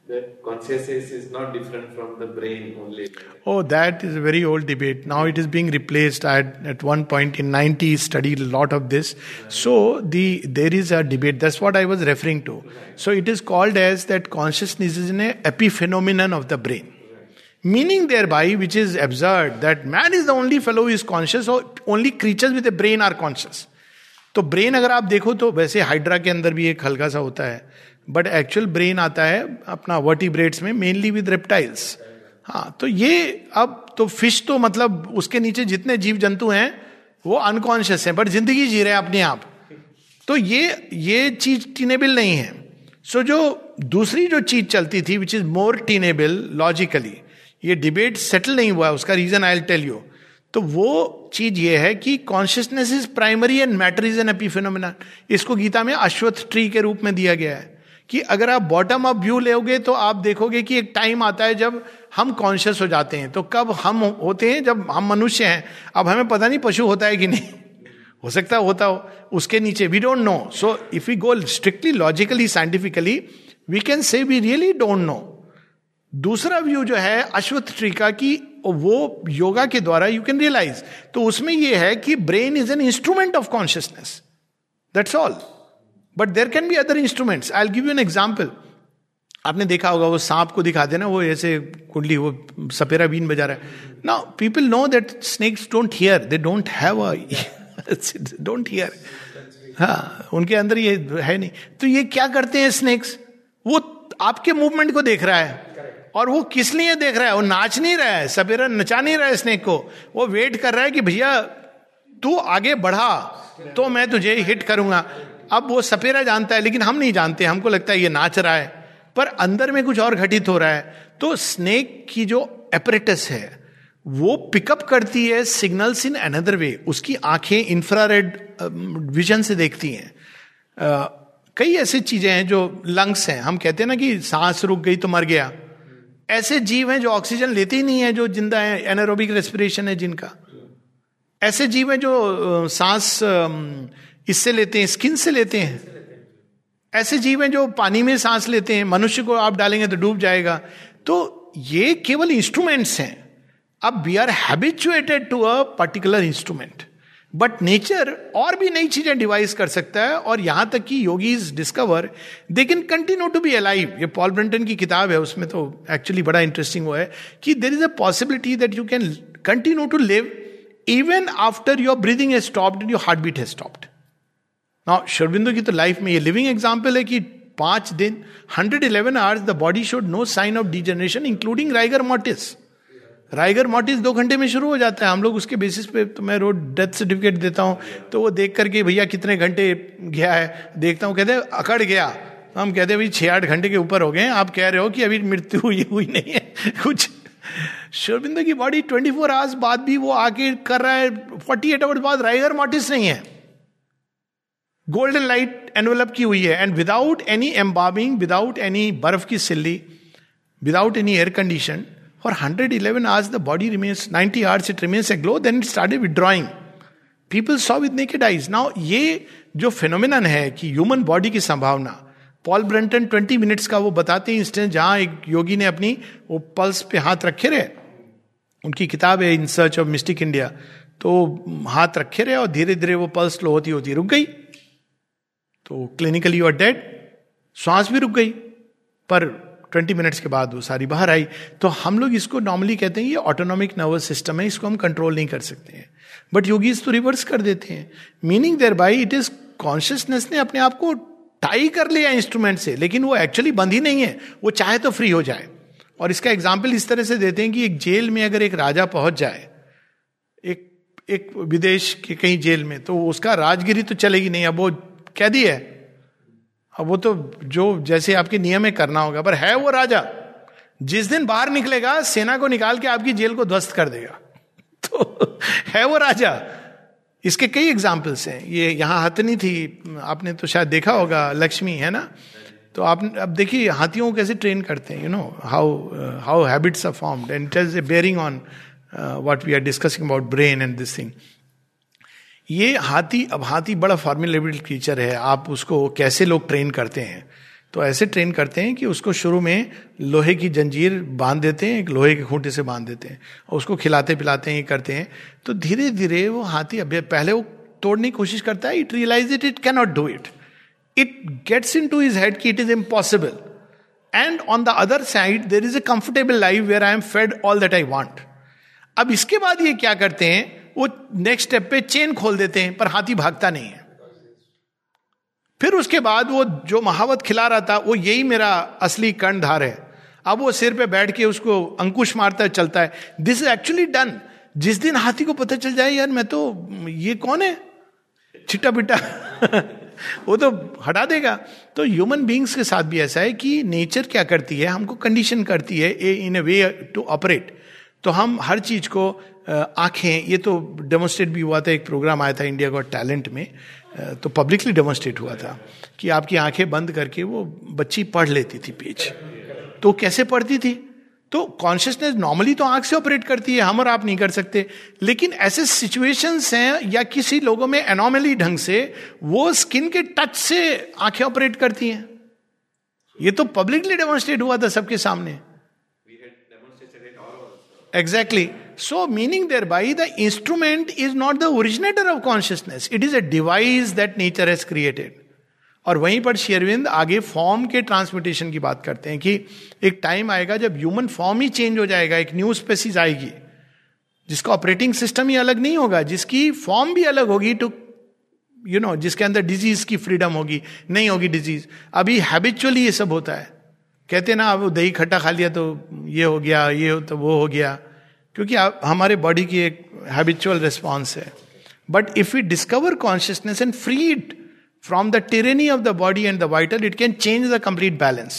that consciousness is not different from the brain only. Oh, that is a very old debate. Now it is being replaced. I had, at one point in 90s studied a lot of this. Right. So the there is a debate. That's what I was referring to. Right. So it is called as that consciousness is an epiphenomenon of the brain. Right. Meaning thereby, which is absurd, that man is the only fellow who is conscious, or only creatures with a brain are conscious. तो brain अगर आप देखो तो वैसे hydra के अंदर भी एक हल्का सा होता है बट एक्चुअल ब्रेन आता है अपना वर्टिब्रेट्स में मेनली विद रेप्टाइल्स हाँ तो ये अब तो फ़िश तो मतलब उसके नीचे जितने जीव जंतु हैं वो अनकॉन्शियस हैं बट ज़िंदगी जी रहे हैं अपने आप। तो ये ये चीज़ टीनेबल नहीं है। सो so, जो दूसरी जो चीज़ चलती थी which is more tenable logically ये डिबेट सेटल नहीं हुआ उसका रीजन आई टेल यू तो वो चीज़ ये है कि consciousness is primary and matter is an epiphenomena इसको गीता में अश्वत्थ ट्री के रूप में दिया गया है। कि अगर आप बॉटम अप व्यू लोगे तो आप देखोगे कि एक टाइम आता है जब हम कॉन्शियस हो जाते हैं। तो कब हम होते हैं? जब हम मनुष्य हैं। अब हमें पता नहीं पशु होता है कि नहीं। हो सकता होता हो। उसके नीचे we don't know so if you go strictly logically scientifically we can say we really don't know दूसरा व्यू जो है, अश्वत्थ का कि, वो योगा के द्वारा यू कैन रियलाइज़ तो उसमें यह है कि brain is an instrument of consciousness that's all but there can be other instruments I give you an example आपने देखा होगा, वो सांप को दिखा देना, वो ऐसे कुंडली, वो सपेरा बीन बजा रहा है। ना people know that snakes don't hear they don't have don't hear हाँ उनके अंदर ये है नहीं। तो ये क्या करते हैं स्नेक्स वो आपके मूवमेंट को देख रहा है। और वो किस लिए देख रहा है? वो नाच नहीं रहा है। सपेरा नचा नहीं रहा है स्नेक को। वो वेट कर रहा है कि भैया, तू आगे बढ़ा तो मैं तुझे हिट करूँगा। अब वो सपेरा जानता है, लेकिन हम नहीं जानते, हमको लगता है ये नाच रहा है, पर अंदर में कुछ और घटित हो रहा है। तो स्नेक की जो एपरेटस है, वो पिकअप करती है सिग्नल्स इन अनदर वे उसकी आँखें इंफ्रारेड विजन से देखती हैं। कई ऐसी चीज़ें हैं जो लंग्स हैं। हम कहते हैं ना कि सांस रुक गई तो मर गया। ऐसे जीव हैं जो ऑक्सीजन लेते ही नहीं है, जो ज़िंदा है एनारोबिक रेस्पिरेशन है जिनका। ऐसे जीव हैं जो सांस इससे लेते हैं स्किन से लेते हैं। ऐसे जीव हैं जो पानी में सांस लेते हैं, मनुष्य को आप डालेंगे तो डूब जाएगा। तो ये केवल इंस्ट्रूमेंट्स हैं। अब we are habituated to a particular instrument but nature और भी नई चीज़ें डिवाइस कर सकता है और यहाँ तक कि yogis discover they can continue to be alive ये पॉल ब्रिंटन की किताब है, उसमें तो एक्चुअली बड़ा इंटरेस्टिंग हुआ है कि there is a possibility that you can continue to live even after your breathing है stopped your heart beat has stopped now शोरबिंदु की तो लाइफ में ये लिविंग एग्ज़ाम्पल है कि पाँच दिन hundred eleven hours the body showed no sign of degeneration including rigor mortis rigor mortis दो घंटे में शुरू हो जाता है। हम लोग उसके बेसिस पे तो मैं रोज डेथ सर्टिफिकेट देता हूँ। तो वो देख करके, भैया, कितने घंटे गया है? देखता हूँ, कहते अकड़ गया। तो हम कहते भाई, छह आठ घंटे के ऊपर हो गए आप कह रहे हो कि अभी मृत्यु हुई हुई नहीं है। कुछ। शोरबिंदु की बॉडी ट्वेंटी फोर आवर्स बाद भी वो आके कर रहा है। फोर्टी एट आवर्स बाद राइगर मोटिस नहीं है। गोल्डन लाइट एनवेलप की हुई है and without any embalming without any बर्फ़ की सिल्ली without any air condition for hundred eleven hours the body remains ninety hours it remains a glow then it start withdrawing people saw with naked eyes now ये जो phenomenon है कि human body की संभावना Paul Brunton twenty minutes का वो बताते हैं इंस्टेंट जहाँ एक योगी ने अपनी वो पल्स पे हाथ रखे रहे। उनकी किताब है in search of mystic India तो हाथ रखे रहे और धीरे धीरे वो पल्स स्लो होती होती रुक गई। तो क्लिनिकली यू आर डेड श्वास भी रुक गई, पर ट्वेंटी मिनट्स के बाद वो सारी बाहर आई। तो हम लोग इसको नॉर्मली कहते हैं, ये ऑटोनॉमिक नर्वस सिस्टम है, इसको हम कंट्रोल नहीं कर सकते हैं। बट योगी तो रिवर्स कर देते हैं। Meaning there by it is consciousness ने अपने आप को टाई कर लिया इंस्ट्रूमेंट से, लेकिन वो एक्चुअली बंद ही नहीं है। वो चाहे तो फ्री हो जाए। और इसका एग्ज़ाम्पल इस तरह से देते हैं कि एक जेल में अगर एक राजा पहुँच जाए, एक एक विदेश के कहीं जेल में तो उसका राजगिरी तो चलेगी नहीं, अब वो कैदी है। अब वो तो जो जैसे आपके नियम में करना होगा, पर है वो राजा। जिस दिन बाहर निकलेगा, सेना को निकाल के आपकी जेल को ध्वस्त कर देगा। तो है वो राजा। इसके कई एग्जाम्पल्स हैं। ये यहाँ हथनी थी, आपने तो शायद देखा होगा, लक्ष्मी, है ना? तो आप, अब देखिए, हाथियों कैसे ट्रेन करते हैं you know how how habits are formed and it is a bearing on what we are discussing about brain and this thing ये हाथी, अब हाथी बड़ा फॉर्मुलेबल क्रीचर है। आप उसको कैसे लोग ट्रेन करते हैं? तो ऐसे ट्रेन करते हैं कि उसको शुरू में लोहे की जंजीर बाँध देते हैं, एक लोहे के खूंटे से बाँध देते हैं और उसको खिलाते, पिलाते हैं, ये करते हैं। तो धीरे धीरे वो हाथी अभी पहले वो तोड़ने की कोशिश करता है it realize it it cannot do it it gets into his head कि it is impossible and on the other side there is a comfortable life where I am fed all that I want अब इसके बाद ये क्या करते हैं? वो next step पे चेन खोल देते हैं, पर हाथी भागता नहीं है। फिर उसके बाद वो जो महावत खिला रहा था, वो यही मेरा असली कर्णधार है। अब वो सिर पे बैठ के उसको अंकुश मारता है, चलता है। दिस इज़ एक्चुअली डन जिस दिन हाथी को पता चल जाए, यार, मैं तो ये कौन है? छिट्टा बिट्टा वो तो हटा देगा। तो ह्यूमन बींग्स के साथ भी ऐसा है कि नेचर क्या करती है? हमको कंडीशन करती है इन ए वे टू ऑपरेट तो हम हर चीज़ को आँखें ये तो डेमोस्ट्रेट भी हुआ था एक प्रोग्राम आया था इंडिया गॉट टैलेंट में तो पब्लिकली डेमोस्ट्रेट हुआ था कि आपकी आँखें बंद करके वो बच्ची पढ़ लेती थी पेज तो कैसे पढ़ती थी? तो कॉन्शियसनेस नॉर्मली तो आँख से ऑपरेट करती है हम और आप नहीं कर सकते। लेकिन ऐसे सिचुएशंस हैं या किसी लोगों में एनॉमली ढंग से वो स्किन के टच से आँखें ऑपरेट करती हैं। ये तो पब्लिकली डेमोन्स्ट्रेट हुआ था सबके सामने। Exactly so meaning there by the instrument is not the originator of consciousness it is a device that nature has created और वहीं पर शेरविंद आगे फॉर्म के ट्रांसमिटेशन की बात करते हैं कि एक टाइम आएगा जब ह्यूमन फॉर्म ही चेंज हो जाएगा, एक न्यू स्पेसिस आएगी, जिसका ऑपरेटिंग सिस्टम ही अलग नहीं होगा, जिसकी फॉर्म भी अलग होगी टू यू नो जिसके अंदर डिज़ीज़ की फ्रीडम होगी, नहीं होगी डिज़ीज़ अभी हैबिचुअली ये सब होता है। कहते हैं ना, अब दही खट्टा खा लिया तो ये हो गया, ये हो तो वो हो गया। क्योंकि हमारे बॉडी की एक हैबिचुअल रिस्पॉन्स है। But if you discover consciousness and freed from the tyranny of the body and the vital it can change the complete balance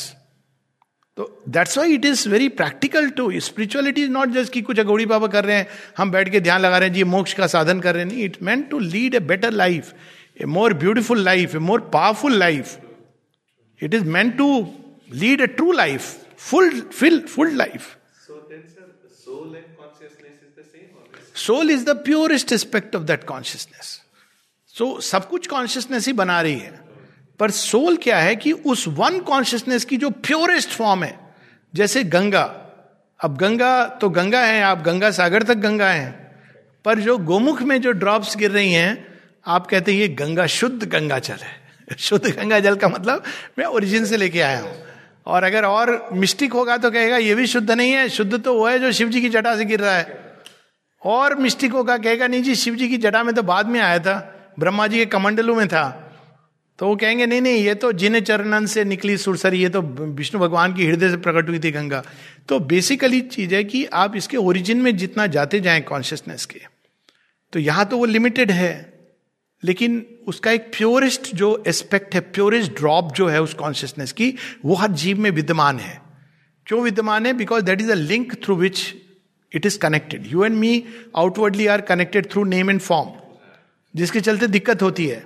तो that's why it is very practical to spirituality is not just कि कुछ अगौड़ी बाबा कर रहे हैं, हम बैठ के ध्यान लगा रहे हैं, जी, मोक्ष का साधन कर रहे हैं। It meant to lead a better life a more beautiful life a more powerful life it is meant to lead a true life full fill full life soul is the purest aspect of that consciousness so सब कुछ consciousness ही बना रही है। पर soul क्या है कि उस वन कॉन्शियसनेस की जो प्योरेस्ट फॉर्म है, जैसे गंगा। अब गंगा तो गंगा है, आप गंगा सागर तक गंगा है। पर जो गोमुख में जो ड्रॉप्स गिर रही हैं, आप कहते हैं ये गंगा शुद्ध गंगा जल है। शुद्ध गंगा जल का मतलब मैं ओरिजिन से लेके आया हूँ। और अगर और मिस्टिक होगा तो कहेगा, ये भी शुद्ध नहीं है, शुद्ध तो वो है जो शिव जी की जटा से गिर रहा है। और मिस्टिक होगा, कहेगा, नहीं जी, शिव जी की जटा में तो बाद में आया था, ब्रह्मा जी के कमंडलू में था। तो वो कहेंगे, नहीं नहीं, ये तो जिन चरणन से निकली सुरसरी ये तो विष्णु भगवान की हृदय से प्रकट हुई थी गंगा। तो बेसिकली चीज़ है कि आप इसके ओरिजिन में जितना जाते जाएँ कॉन्शियसनेस के तो यहाँ तो वो लिमिटेड है। लेकिन उसका एक प्योरेस्ट जो एस्पेक्ट है प्योरेस्ट ड्रॉप जो है उस कॉन्शियसनेस की, वो हर जीव में विद्यमान है। क्यों विद्यमान है? Because that is a link through which it is connected you and me outwardly are connected through name and form जिसके चलते दिक्कत होती है।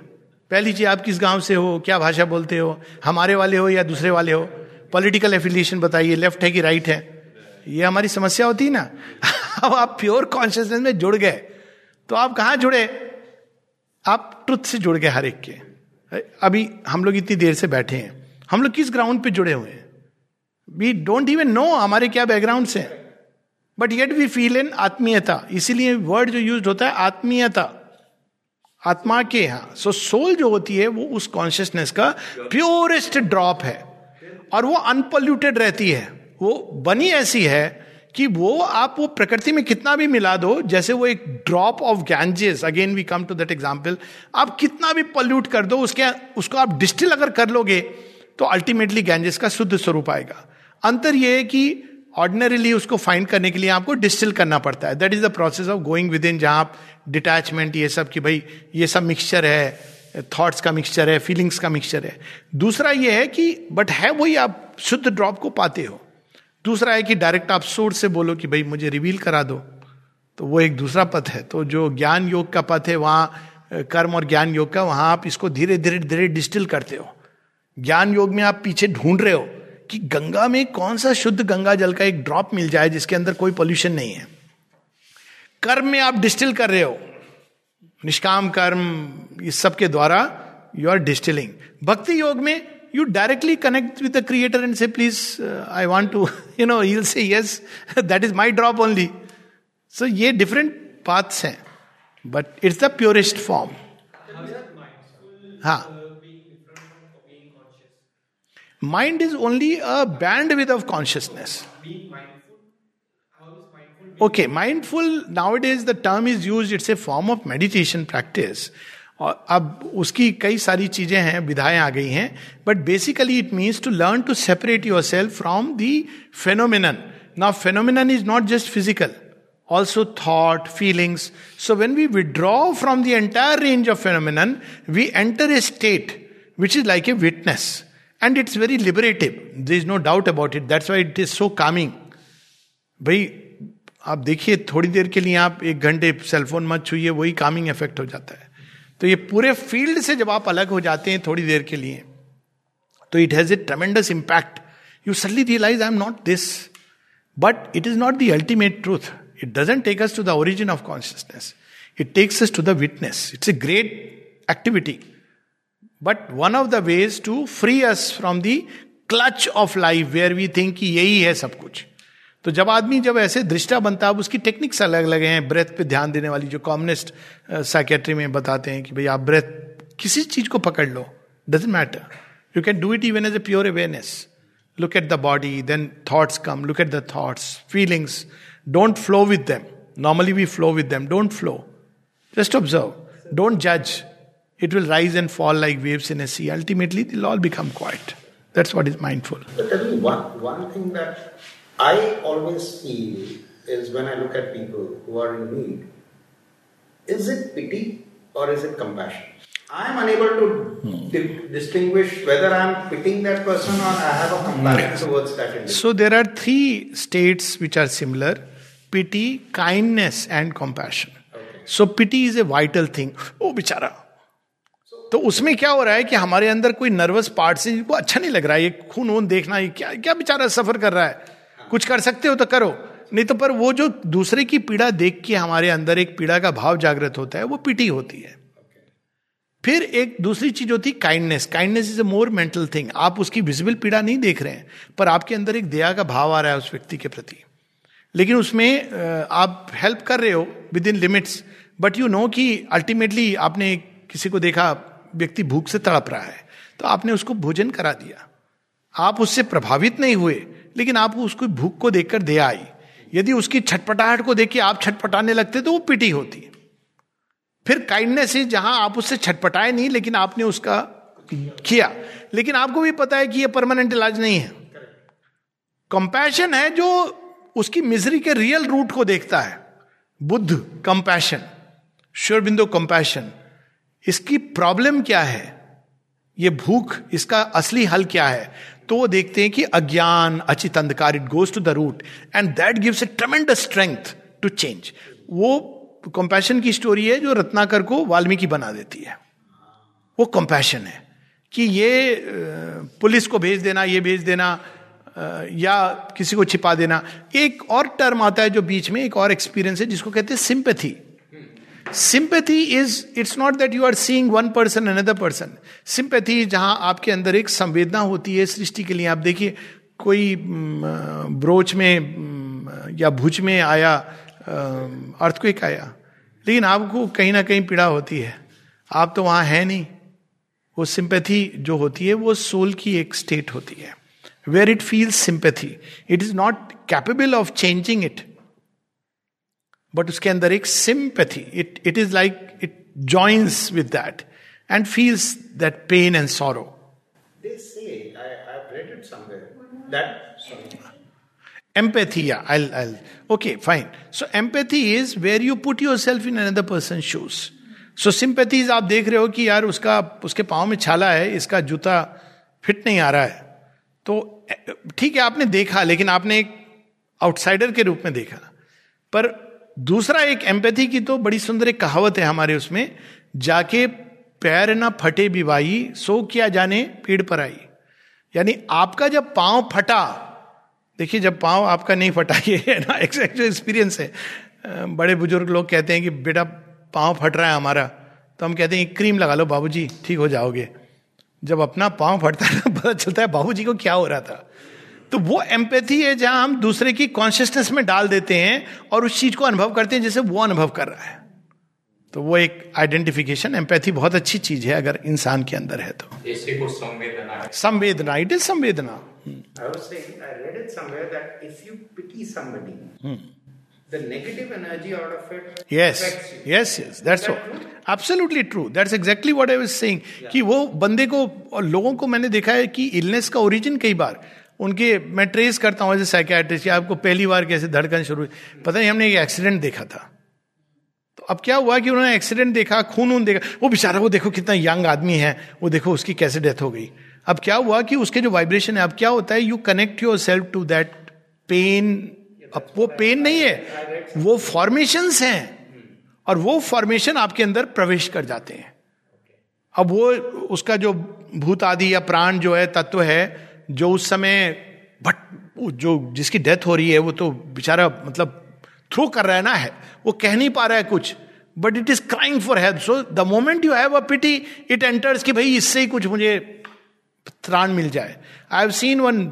पहली चीज़, आप किस गाँव से हो, क्या भाषा बोलते हो, हमारे वाले हो या दूसरे वाले हो? पॉलिटिकल एफिलिएशन बताइए लेफ़्ट है कि राइट है? ये हमारी समस्या होती है ना? अब आप प्योर कॉन्शियसनेस में जुड़ गए तो आप कहाँ जुड़े? आप ट्रुथ से जुड़ गए हर एक के। अभी हम लोग इतनी देर से बैठे हैं। हम लोग किस ग्राउंड पे जुड़े हुए हैं? वी डोंट इवन नो हमारे क्या बैकग्राउंड से but yet we feel in आत्मीयता। इसीलिए वर्ड जो यूज़ होता है आत्मीयता। आत्मा के यहाँ सो सोल जो होती है, वो उस कॉन्शियसनेस का प्योरेस्ट ड्रॉप है। और वो अनपोल्यूटेड रहती है। वो बनी ऐसी है कि वो, आप वो प्रकृति में कितना भी मिला दो, जैसे वो एक drop of Ganges again we come to that example आप कितना भी पॉल्यूट कर दो, उसके, उसको आप डिस्टिल अगर कर लोगे तो अल्टीमेटली गैंजेस का शुद्ध स्वरूप आएगा। अंतर यह है कि ऑर्डिनरीली उसको फाइंड करने के लिए आपको डिस्टिल करना पड़ता है। That is the process of going within जहाँ आप डिटैचमेंट ये सब कि भाई, ये सब मिक्सचर है थॉट्स का मिक्सचर है फीलिंग्स का मिक्सचर है। दूसरा ये है कि बट है वही आप शुद्ध ड्रॉप को पाते हो। दूसरा है कि डायरेक्ट आप सोर्स से बोलो कि भाई मुझे रिवील करा दो। तो वो एक दूसरा पथ है। तो जो ज्ञान योग का पथ है, वहाँ, कर्म और ज्ञान योग का, वहाँ आप इसको धीरे धीरे धीरे डिस्टिल करते हो। ज्ञान योग में आप पीछे ढूंढ रहे हो कि गंगा में कौन सा शुद्ध गंगा जल का एक ड्रॉप मिल जाए जिसके अंदर कोई पॉल्यूशन नहीं है। कर्म में आप डिस्टिल कर रहे हो। निष्काम कर्म, इस सब के द्वारा यू आर डिस्टिलिंग भक्ति योग में you directly connect with the creator and say, please, uh, I want to, you know, he'll say, yes, that is my drop only. So, ye different paths hai. But it's the purest form. हाँ Mind Ha. Being conscious. Mind is only a bandwidth of consciousness. Okay, mindful, nowadays the term is used, it's a form of meditation practice. और अब उसकी कई सारी चीज़ें हैं, विधाएँ आ गई हैं but basically it means to learn to separate yourself from the phenomena phenomena is not just physical also thought feelings so when we withdraw from the entire range of phenomena we enter a state which is like a witness and it's very liberative there is no doubt about it that's why it is so calming भाई, आप देखिए, थोड़ी देर के लिए आप एक घंटे cellphone मत छूए वही कामिंग इफ़ेक्ट हो जाता है। तो ये पूरे फ़ील्ड से जब आप अलग हो जाते हैं थोड़ी देर के लिए तो it has a tremendous impact you suddenly realise I am not this but it is not the ultimate truth it doesn't take us to the origin of consciousness it takes us to the witness it's a great activity but one of the ways to free us from the clutch of life where we think यही है सब कुछ तो जब आदमी जब ऐसे दृष्टा बनता है उसकी टेक्निक्स अलग अलग हैं। ब्रेथ पे ध्यान देने वाली जो कॉमनिस्ट साइकेट्री में बताते हैं कि भाई आप ब्रेथ किसी चीज़ को पकड़ लो doesn't matter you can do it even as a pure awareness look at the body then thoughts come look at the thoughts feelings don't flow with them normally we flow with them don't flow just observe don't जज it will rise and fall like waves in a sea. Ultimately, they'll all become quiet. That's what is mindful. But tell me one, one thing that I always feel is when I look at people who are in need, is it pity or is it compassion? I'm unable to hmm. di- distinguish whether I'm pitying that person or I have a compassion towards that individual. So there are three states which are similar pity, kindness, and compassion. Okay. So pity is a vital thing. Oh, bichara. तो उसमें क्या हो रहा है कि हमारे अंदर कोई नर्वस पार्ट से वो अच्छा नहीं लग रहा है ये खून वून देखना ये क्या क्या बेचारा सफ़र कर रहा है कुछ कर सकते हो तो करो। नहीं तो पर वो जो दूसरे की पीड़ा देख के हमारे अंदर एक पीड़ा का भाव जागृत होता है, वो पीटी होती है। फिर एक दूसरी चीज़ होती है kindness kindness is a more mental thing आप उसकी विजिबल पीड़ा नहीं देख रहे हैं, पर आपके अंदर एक दया का भाव आ रहा है उस व्यक्ति के प्रति। लेकिन उसमें आप हेल्प कर रहे हो within limits but you know कि अल्टीमेटली आपने किसी को देखा, व्यक्ति भूख से तड़प रहा है तो आपने उसको भोजन करा दिया। आप उससे प्रभावित नहीं हुए लेकिन आप उसको भूख को देखकर दे आई। यदि उसकी छटपटाहट को देख के आप छटपटाने लगते तो वो पिटी होती। फिर काइंडनेस से जहाँ आप उससे छटपटाए नहीं, लेकिन आपने उसका किया। लेकिन आपको भी पता है कि ये परमानेंट इलाज नहीं है। कंपैशन है जो उसकी मिजरी के रियल रूट को देखता है। बुद्ध कंपैशन बिंदु कंपैशन इसकी प्रॉब्लम क्या है? ये भूख, इसका असली हल क्या है? तो वो देखते हैं कि अज्ञान अचित अंधकार it goes to the root and that gives a tremendous strength to change वो कंपैशन की स्टोरी है जो रत्नाकर को वाल्मीकि बना देती है। वो कंपैशन है कि ये पुलिस को भेज देना, ये भेज देना या किसी को छिपा देना। एक और टर्म आता है जो बीच में, एक और एक्सपीरियंस है जिसको कहते हैं sympathy sympathy is it's not that you are seeing one person another person sympathy जहाँ आपके अंदर एक संवेदना होती है सृष्टि के लिए आप देखिए, कोई ब्रोच में या भुज में आया अर्थक्वेक आया, लेकिन आपको कहीं ना कहीं पीड़ा होती है आप तो वहाँ है नहीं वो सिंपैथी जो होती है, वो सोल की एक स्टेट होती है where it feels sympathy. It is not capable of changing it. But उसके अंदर एक sympathy. It, it is like it joins with that and feels that pain and sorrow. They say, I, have read it somewhere, that, sorry. Empathy, yeah, I'll, I'll, okay, fine. So empathy is where you put yourself in another person's shoes. So so, sympathies आप देख रहे हो कि यार उसका उसके पाँव में छाला है इसका जूता फिट नहीं आ रहा है तो ठीक है आपने देखा लेकिन आपने एक आउटसाइडर के रूप में देखा पर दूसरा एक एम्पैथी की तो बड़ी सुंदर एक कहावत है हमारे उसमें, जाके पैर ना फटे बिवाई, सो किया जाने पीड़ पर आई। यानी आपका जब पाँव फटा, देखिए जब पाँव आपका नहीं फटा, ये है ना एक्सपीरियंस है। बड़े बुज़ुर्ग लोग कहते हैं कि, बेटा, पाँव फट रहा है हमारा। तो हम कहते हैं क्रीम लगा लो, बाबूजी, ठीक हो जाओगे। जब अपना पाँव फटता है ना, पता चलता है, बाबूजी को क्या हो रहा था? तो वो एम्पैथी है जहाँ हम दूसरे की कॉन्शियसनेस में डाल देते हैं और उस चीज़ को अनुभव करते हैं जैसे वो अनुभव कर रहा है। तो वो एक आइडेंटिफिकेशन एम्पैथी बहुत अच्छी चीज़ है अगर इंसान के अंदर है तो। संवेदना इट इज़ संवेदना। The negative energy out of it yes yes yes that's so absolutely true. That's exactly what i was saying yeah. कि वो बंदे को और लोगों को मैंने देखा है कि इलनेस का ओरिजिन कई बार उनके, मैं ट्रेस करता हूँ एज ए साइकेट्रिस्ट आपको पहली बार कैसे धड़कन शुरू हुई। पता नहीं, हमने एक एक्सीडेंट देखा था। तो अब क्या हुआ कि उन्होंने एक्सीडेंट देखा खून उन देखा। वो बेचारा, वो देखो कितना यंग आदमी है, वो देखो उसकी कैसे डेथ हो गई। अब क्या हुआ कि उसके जो वाइब्रेशन है, अब क्या होता है you connect yourself to that pain अब वो पेन नहीं है, वो फॉर्मेशन हैं। और वो फॉर्मेशन आपके अंदर प्रवेश कर जाते हैं। अब वो, उसका जो भूत आदि या प्राण जो है, तत्व है जो उस समय बट जो जिसकी डेथ हो रही है, वो तो बेचारा मतलब थ्रो कर रहा है ना, है। वो कह नहीं पा रहा है कुछ but it is crying for help so the moment you have a pity it enters कि भाई इससे ही कुछ मुझे त्राण मिल जाए। आई हैव सीन वन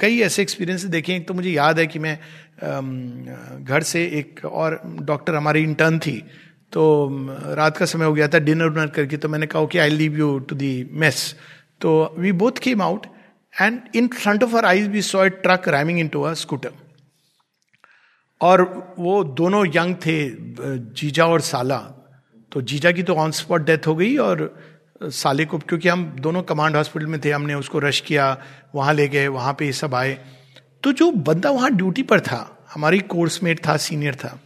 कई ऐसे एक्सपीरियंस देखे एक तो मुझे याद है कि मैं घर से एक और डॉक्टर हमारी इंटर्न थी। तो रात का समय हो गया था डिनर उनर करके तो मैंने कहा कि I leave you to the mess तो we both came out and in front of our eyes we saw a truck ramming into a scooter और वो दोनों यंग थे, जीजा और साला। तो जीजा की तो ऑन स्पॉट डेथ हो गई और साले को, क्योंकि हम दोनों कमांड हॉस्पिटल में थे, हमने उसको रश किया, वहाँ ले गए, वहाँ पे ये सब आए। तो जो बंदा वहाँ ड्यूटी पर था, हमारी कोर्समेट था सीनियर था,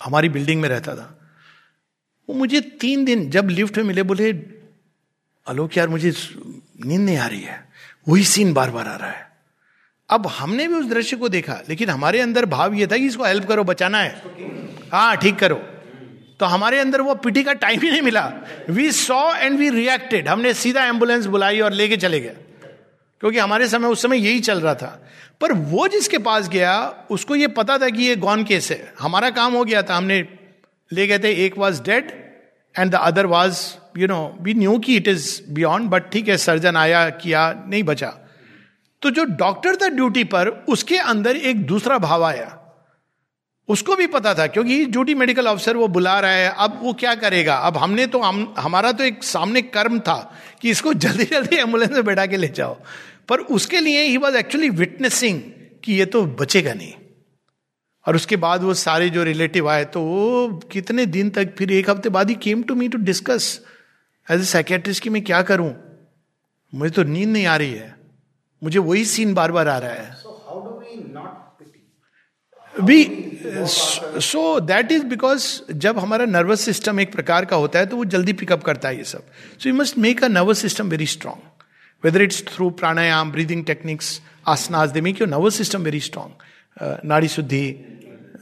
हमारी बिल्डिंग में रहता था, वो मुझे तीन दिन जब लिफ्ट में मिले, बोले, अलोक यार, मुझे नींद नहीं आ रही है। वही सीन बार बार आ रहा है। अब हमने भी उस दृश्य को देखा, लेकिन हमारे अंदर भाव यह था कि इसको हेल्प करो, बचाना है। हाँ ठीक करो। तो हमारे अंदर वो पिटी का टाइम ही नहीं मिला। We saw and we reacted हमने सीधा एंबुलेंस बुलाई और लेके चले गए। क्योंकि हमारे समय, उस समय यही चल रहा था। पर वो जिसके पास गया, उसको ये पता था कि ये गॉन केस है। हमारा काम हो गया था। हमने, ले गए थे, एक was dead and the other was you know we knew की इट इज़ बियॉन्ड बट ठीक है सर्जन आया, किया, नहीं बचा। तो जो डॉक्टर था ड्यूटी पर, उसके अंदर एक दूसरा भाव आया। उसको भी पता था, क्योंकि ड्यूटी मेडिकल ऑफिसर वो बुला रहा है, अब वो क्या करेगा? अब हमने तो हम, हमारा तो एक सामने कर्म था कि इसको जल्दी जल्दी एंबुलेंस में बैठा के ले जाओ। पर उसके लिए ही वॉज़ एक्चुअली विटनेसिंग कि ये तो बचेगा नहीं। और उसके बाद वो सारे जो रिलेटिव आए तो वो कितने दिन तक फिर एक हफ़्ते बाद ही came to me to discuss as a psychiatrist कि मैं क्या करूँ? मुझे तो नींद नहीं आ रही है। मुझे वही सीन बार बार आ रहा है। We so that is because जब हमारा नर्वस सिस्टम एक प्रकार का होता है तो वो जल्दी पिकअप करता है ये सब। So you must make a nervous system very strong whether it's through pranayama breathing techniques asanas, they make your nervous system very strong. नाड़ी शुद्धि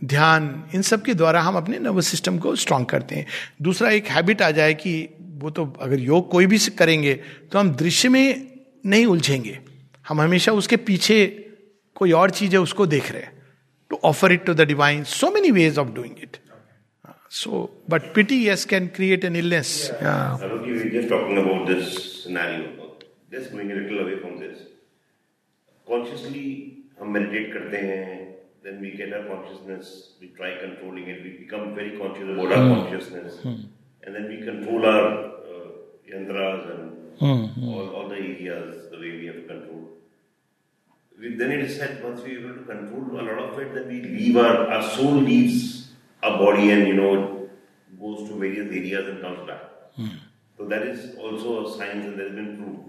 ध्यान इन सब के द्वारा हम अपने नर्वस सिस्टम को स्ट्रांग करते हैं। दूसरा एक हैबिट आ जाए कि वो तो अगर योग कोई भी करेंगे तो हम दृश्य में नहीं उलझेंगे। हम हमेशा उसके पीछे कोई और चीज़ है उसको देख रहे हैं। To offer it to the divine so many ways of doing it so but pity yes can create an illness just हम मेडिटेट करते हैं then we get our consciousness we try controlling it we become very conscious about our consciousness and then we control our uh, yantras and all, all the areas the way we have control then it is said once we are able to control a lot of it, then we leave our, our soul leaves our body and you know goes to various areas and comes back. Hmm. So that is also a science and that has been proved.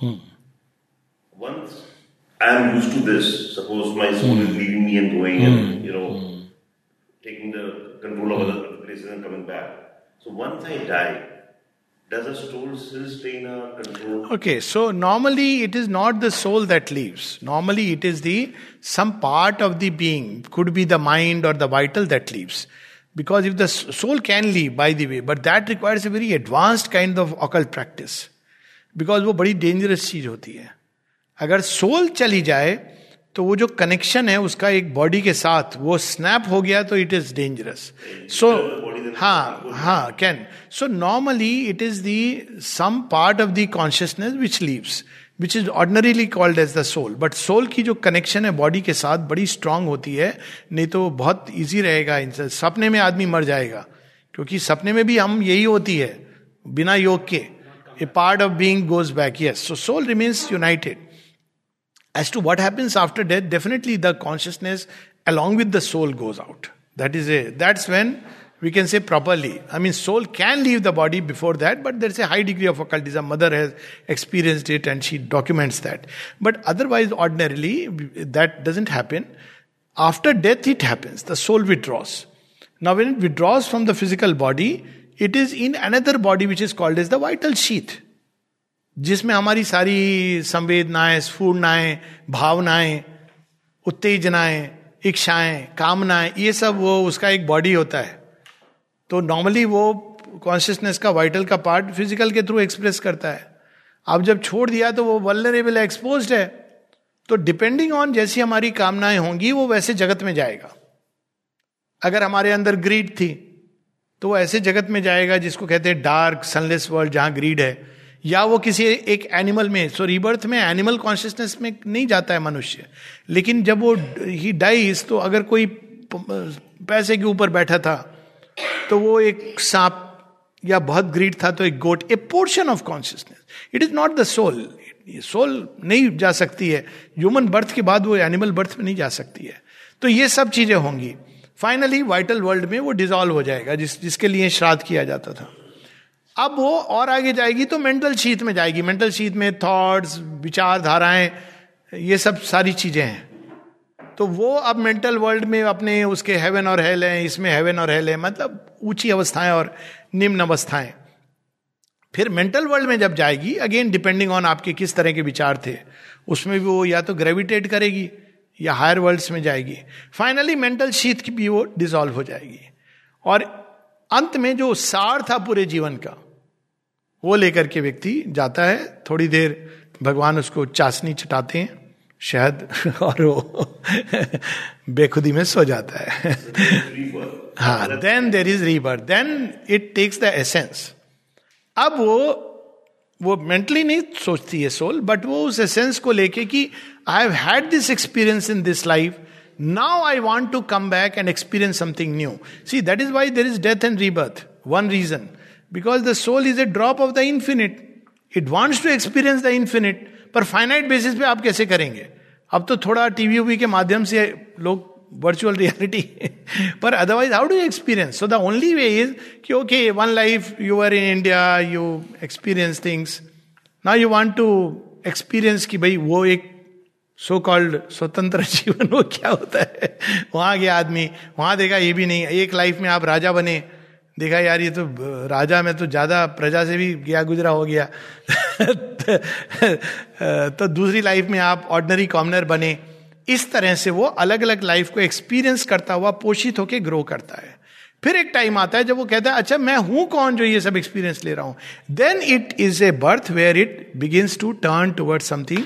Hmm. Once I am used to this, suppose my soul is leaving me and going and you know taking the control of other places and coming back. So once I die, does a soul still stay in our control? Okay, so normally it is not the soul that leaves. Normally it is the some part of the being, could be the mind or the vital that leaves. Because if the soul can leave, by the way, but that requires a very advanced kind of occult practice. Because वो बड़ी dangerous चीज होती है अगर soul चली जाए तो वो जो कनेक्शन है उसका एक बॉडी के साथ वो स्नैप हो गया तो इट इज़ डेंजरस सो हाँ हाँ can so normally it is the some part of the consciousness which leaves which is ordinarily called as the soul but soul की जो कनेक्शन है बॉडी के साथ बड़ी स्ट्रांग होती है नहीं तो बहुत ईजी रहेगा इनसे। सपने में आदमी मर जाएगा क्योंकि सपने में भी हम यही होती है बिना योग के। A part of being goes back yes so soul remains united As to what happens after death, definitely the consciousness along with the soul goes out. That is a that's when we can say properly. I mean, soul can leave the body before that, but there's a high degree of occultism. Mother has experienced it and she documents that. But otherwise, ordinarily, that doesn't happen. After death, it happens. The soul withdraws. Now, when it withdraws from the physical body, it is in another body which is called as the vital sheath. जिसमें हमारी सारी संवेदनाएँ, स्फूर्णाएँ, भावनाएँ, उत्तेजनाएँ, इच्छाएँ, कामनाएँ, ये सब वो उसका एक बॉडी होता है। तो नॉर्मली वो कॉन्शियसनेस का वाइटल का पार्ट फ़िज़िकल के थ्रू एक्सप्रेस करता है। अब जब छोड़ दिया तो वो वलरेबल एक्सपोज है। तो डिपेंडिंग ऑन जैसी हमारी कामनाएँ होंगी, वो वैसे जगत में जाएगा। अगर हमारे अंदर ग्रीड थी तो वो ऐसे जगत में जाएगा जिसको कहते हैं डार्क सनलेस वर्ल्ड जहाँ ग्रीड है। या वो किसी एक एनिमल में सो रिबर्थ में एनिमल कॉन्शियसनेस में नहीं जाता है मनुष्य। लेकिन जब वो ही डाइज तो अगर कोई पैसे के ऊपर बैठा था तो वो एक सांप या बहुत ग्रीड था तो एक got a portion of consciousness it is not the soul soul नहीं जा सकती है। ह्यूमन बर्थ के बाद वो एनिमल बर्थ में नहीं जा सकती है। तो ये सब चीज़ें होंगी। फाइनली वाइटल वर्ल्ड में वो डिजॉल्व हो जाएगा, जिस, जिसके लिए श्राद्ध किया जाता था। अब वो और आगे जाएगी तो मेंटल शीत में जाएगी। मेंटल शीत में थॉट्स विचारधाराएँ, ये सब सारी चीज़ें हैं। तो वो अब मेंटल वर्ल्ड में अपने उसके हेवन और हेल हैं, इसमें हेवन और हेल है मतलब ऊँची अवस्थाएँ और निम्न अवस्थाएँ। फिर मेंटल वर्ल्ड में जब जाएगी अगेन डिपेंडिंग ऑन आपके किस तरह के विचार थे, उसमें भी वो या तो ग्रेविटेट करेगी या हायर वर्ल्ड्स में जाएगी। फाइनली मेंटल शीत की भी वो डिजॉल्व हो जाएगी। और अंत में जो सार था पूरे जीवन का वो लेकर के व्यक्ति जाता है थोड़ी देर भगवान उसको चाशनी चटाते हैं शहद और वो बेखुदी में सो जाता है। हाँ then there is rebirth then it takes the essence अब वो वो मेंटली नहीं सोचती है सोल बट वो उस एसेंस को लेके कि I have had this experience in this life now I want to come back and experience something new see that is why there is death and rebirth one reason because the soul is a drop of the infinite it wants to experience the infinite पर finite basis पे आप कैसे करेंगे? अब तो थोड़ा TV we के माध्यम से लोग वर्चुअल रियलिटी पर otherwise how do experience so the only way is कि okay one life you are in India you experience things ना यू वॉन्ट टू एक्सपीरियंस कि भाई वो एक सो कॉल्ड स्वतंत्र जीवन वो क्या होता है? वहाँ गया आदमी, वहाँ देखा ये भी नहीं, एक लाइफ में आप राजा बने देखा यार, ये तो राजा में तो ज़्यादा प्रजा से भी गया गुजरा हो गया। तो दूसरी लाइफ में आप ऑर्डनरी कॉमनर बने। इस तरह से वो अलग अलग लाइफ को एक्सपीरियंस करता हुआ पोषित होकर ग्रो करता है। फिर एक टाइम आता है जब वो कहता है अच्छा मैं हूँ कौन जो ये सब एक्सपीरियंस ले रहा हूँ? Then it is a birth where it begins to turn toward something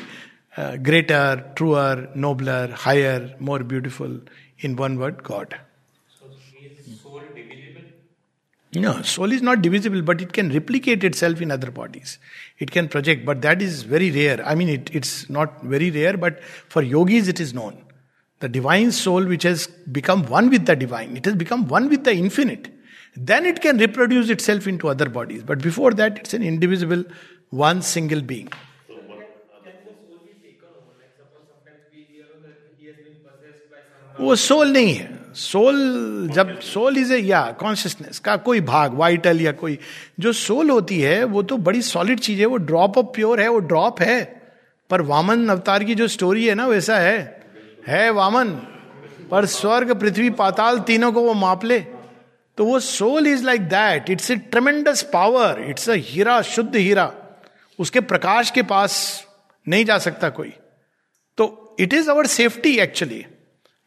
greater truer nobler higher more beautiful in one word God No, soul is not divisible, but it can replicate itself in other bodies. It can project, but that is very rare. I mean, it, it's not very rare, but for yogis it is known. The divine soul, which has become one with the divine, it has become one with the infinite. Then it can reproduce itself into other bodies. But before that, it's an indivisible, one single being. वो soul नहीं है soul जब soul is ए या consciousness का कोई भाग vital या कोई, जो सोल होती है, वो तो बड़ी सॉलिड चीज़ है, वो ड्रॉप ऑफ़ प्योर है, वो ड्रॉप है। पर वामन अवतार की जो स्टोरी है ना, वैसा है। है वामन, पर स्वर्ग, पृथ्वी, पाताल तीनों को वो माप ले। तो वो soul is like that it's a tremendous power it's a हीरा शुद्ध हीरा उसके प्रकाश के पास नहीं जा सकता कोई। तो it is our safety actually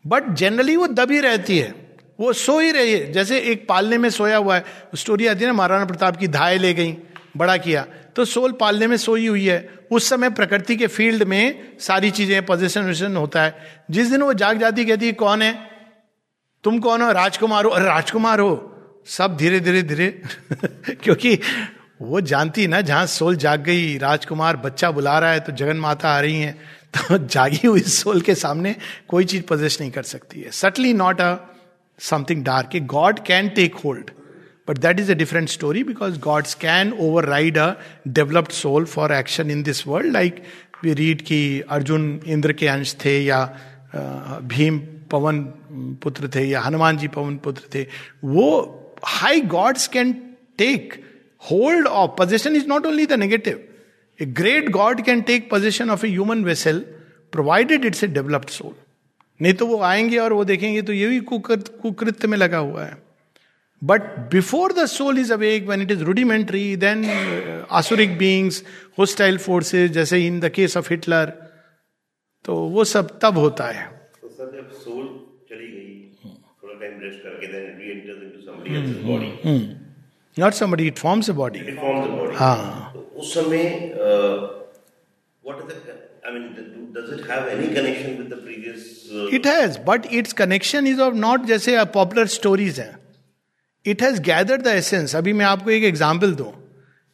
but generally वो दबी रहती है। वो सो ही रही है। जैसे एक पालने में सोया हुआ है। स्टोरी आती है ना, महाराणा प्रताप की धाए ले गई, बड़ा किया। तो सोल पालने में सोई हुई है। उस समय प्रकृति के फ़ील्ड में सारी चीज़ें पोजिशन विजन होता है। जिस दिन वो जाग जाती कहती है, कौन है? तुम कौन हो? राजकुमार हो? अरे, राजकुमार हो। सब धीरे धीरे धीरे। क्योंकि वो जानती ना, जहाँ सोल जाग गई, राजकुमार बच्चा बुला रहा है तो जगन माता आ रही हैं। जागी हुई सोल के सामने कोई चीज़ पोजेस नहीं कर सकती है। Subtly not a something dark god can take hold but that is a different story because gods can override a developed soul for action in this world like we read कि अर्जुन इंद्र के अंश थे या भीम पवन पुत्र थे या हनुमान जी पवन पुत्र थे। वो high gods can take hold of position is not only the negative a great god can take position of a human vessel provided it's a developed soul नहीं तो वो आएँगे और वो देखेंगे तो ये भी कुकृत्य में लगा हुआ है। But before the soul is awake when it is rudimentary then आसुरिक beings hostile forces जैसे in the case of Hitler तो वो सब तब होता है। तो सर जब सोल चली गई थोड़ा टाइम रेस्ट करके then reenters into somebody else's body not somebody it forms body it forms a body हाँ। उस समय is it has, but its connection is of not जैसे पॉपुलर स्टोरीज हैं। It has gather the essence अभी मैं आपको एक example दूँ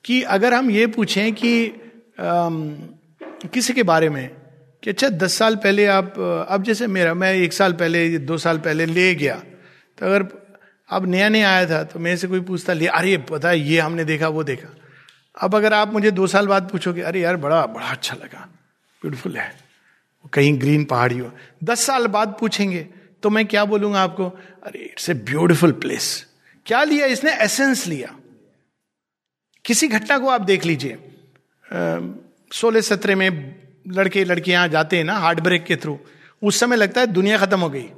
कि अगर हम ये पूछें कि um, किसी के बारे में कि अच्छा दस साल पहले आप अब जैसे मेरा मैं एक साल पहले दो साल पहले ले गया। तो अगर अब नया नया आया था तो मेरे से कोई पूछता ले अरे पता है ये हमने देखा वो देखा। अब अगर आप मुझे दो साल बाद पूछोगे, अरे यार, बड़ा बड़ा अच्छा लगा ब्यूटीफुल है। कहीं ग्रीन पहाड़ी हो। दस साल बाद पूछेंगे तो मैं क्या बोलूँगा आपको? अरे इट्स ए ब्यूटिफुल प्लेस क्या लिया? इसने एसेंस लिया। किसी घटना को आप देख लीजिए। सोलह सत्रह में लड़के, लड़कियाँ जाते हैं ना हार्ट ब्रेक के थ्रू उस समय लगता है दुनिया खत्म हो गई।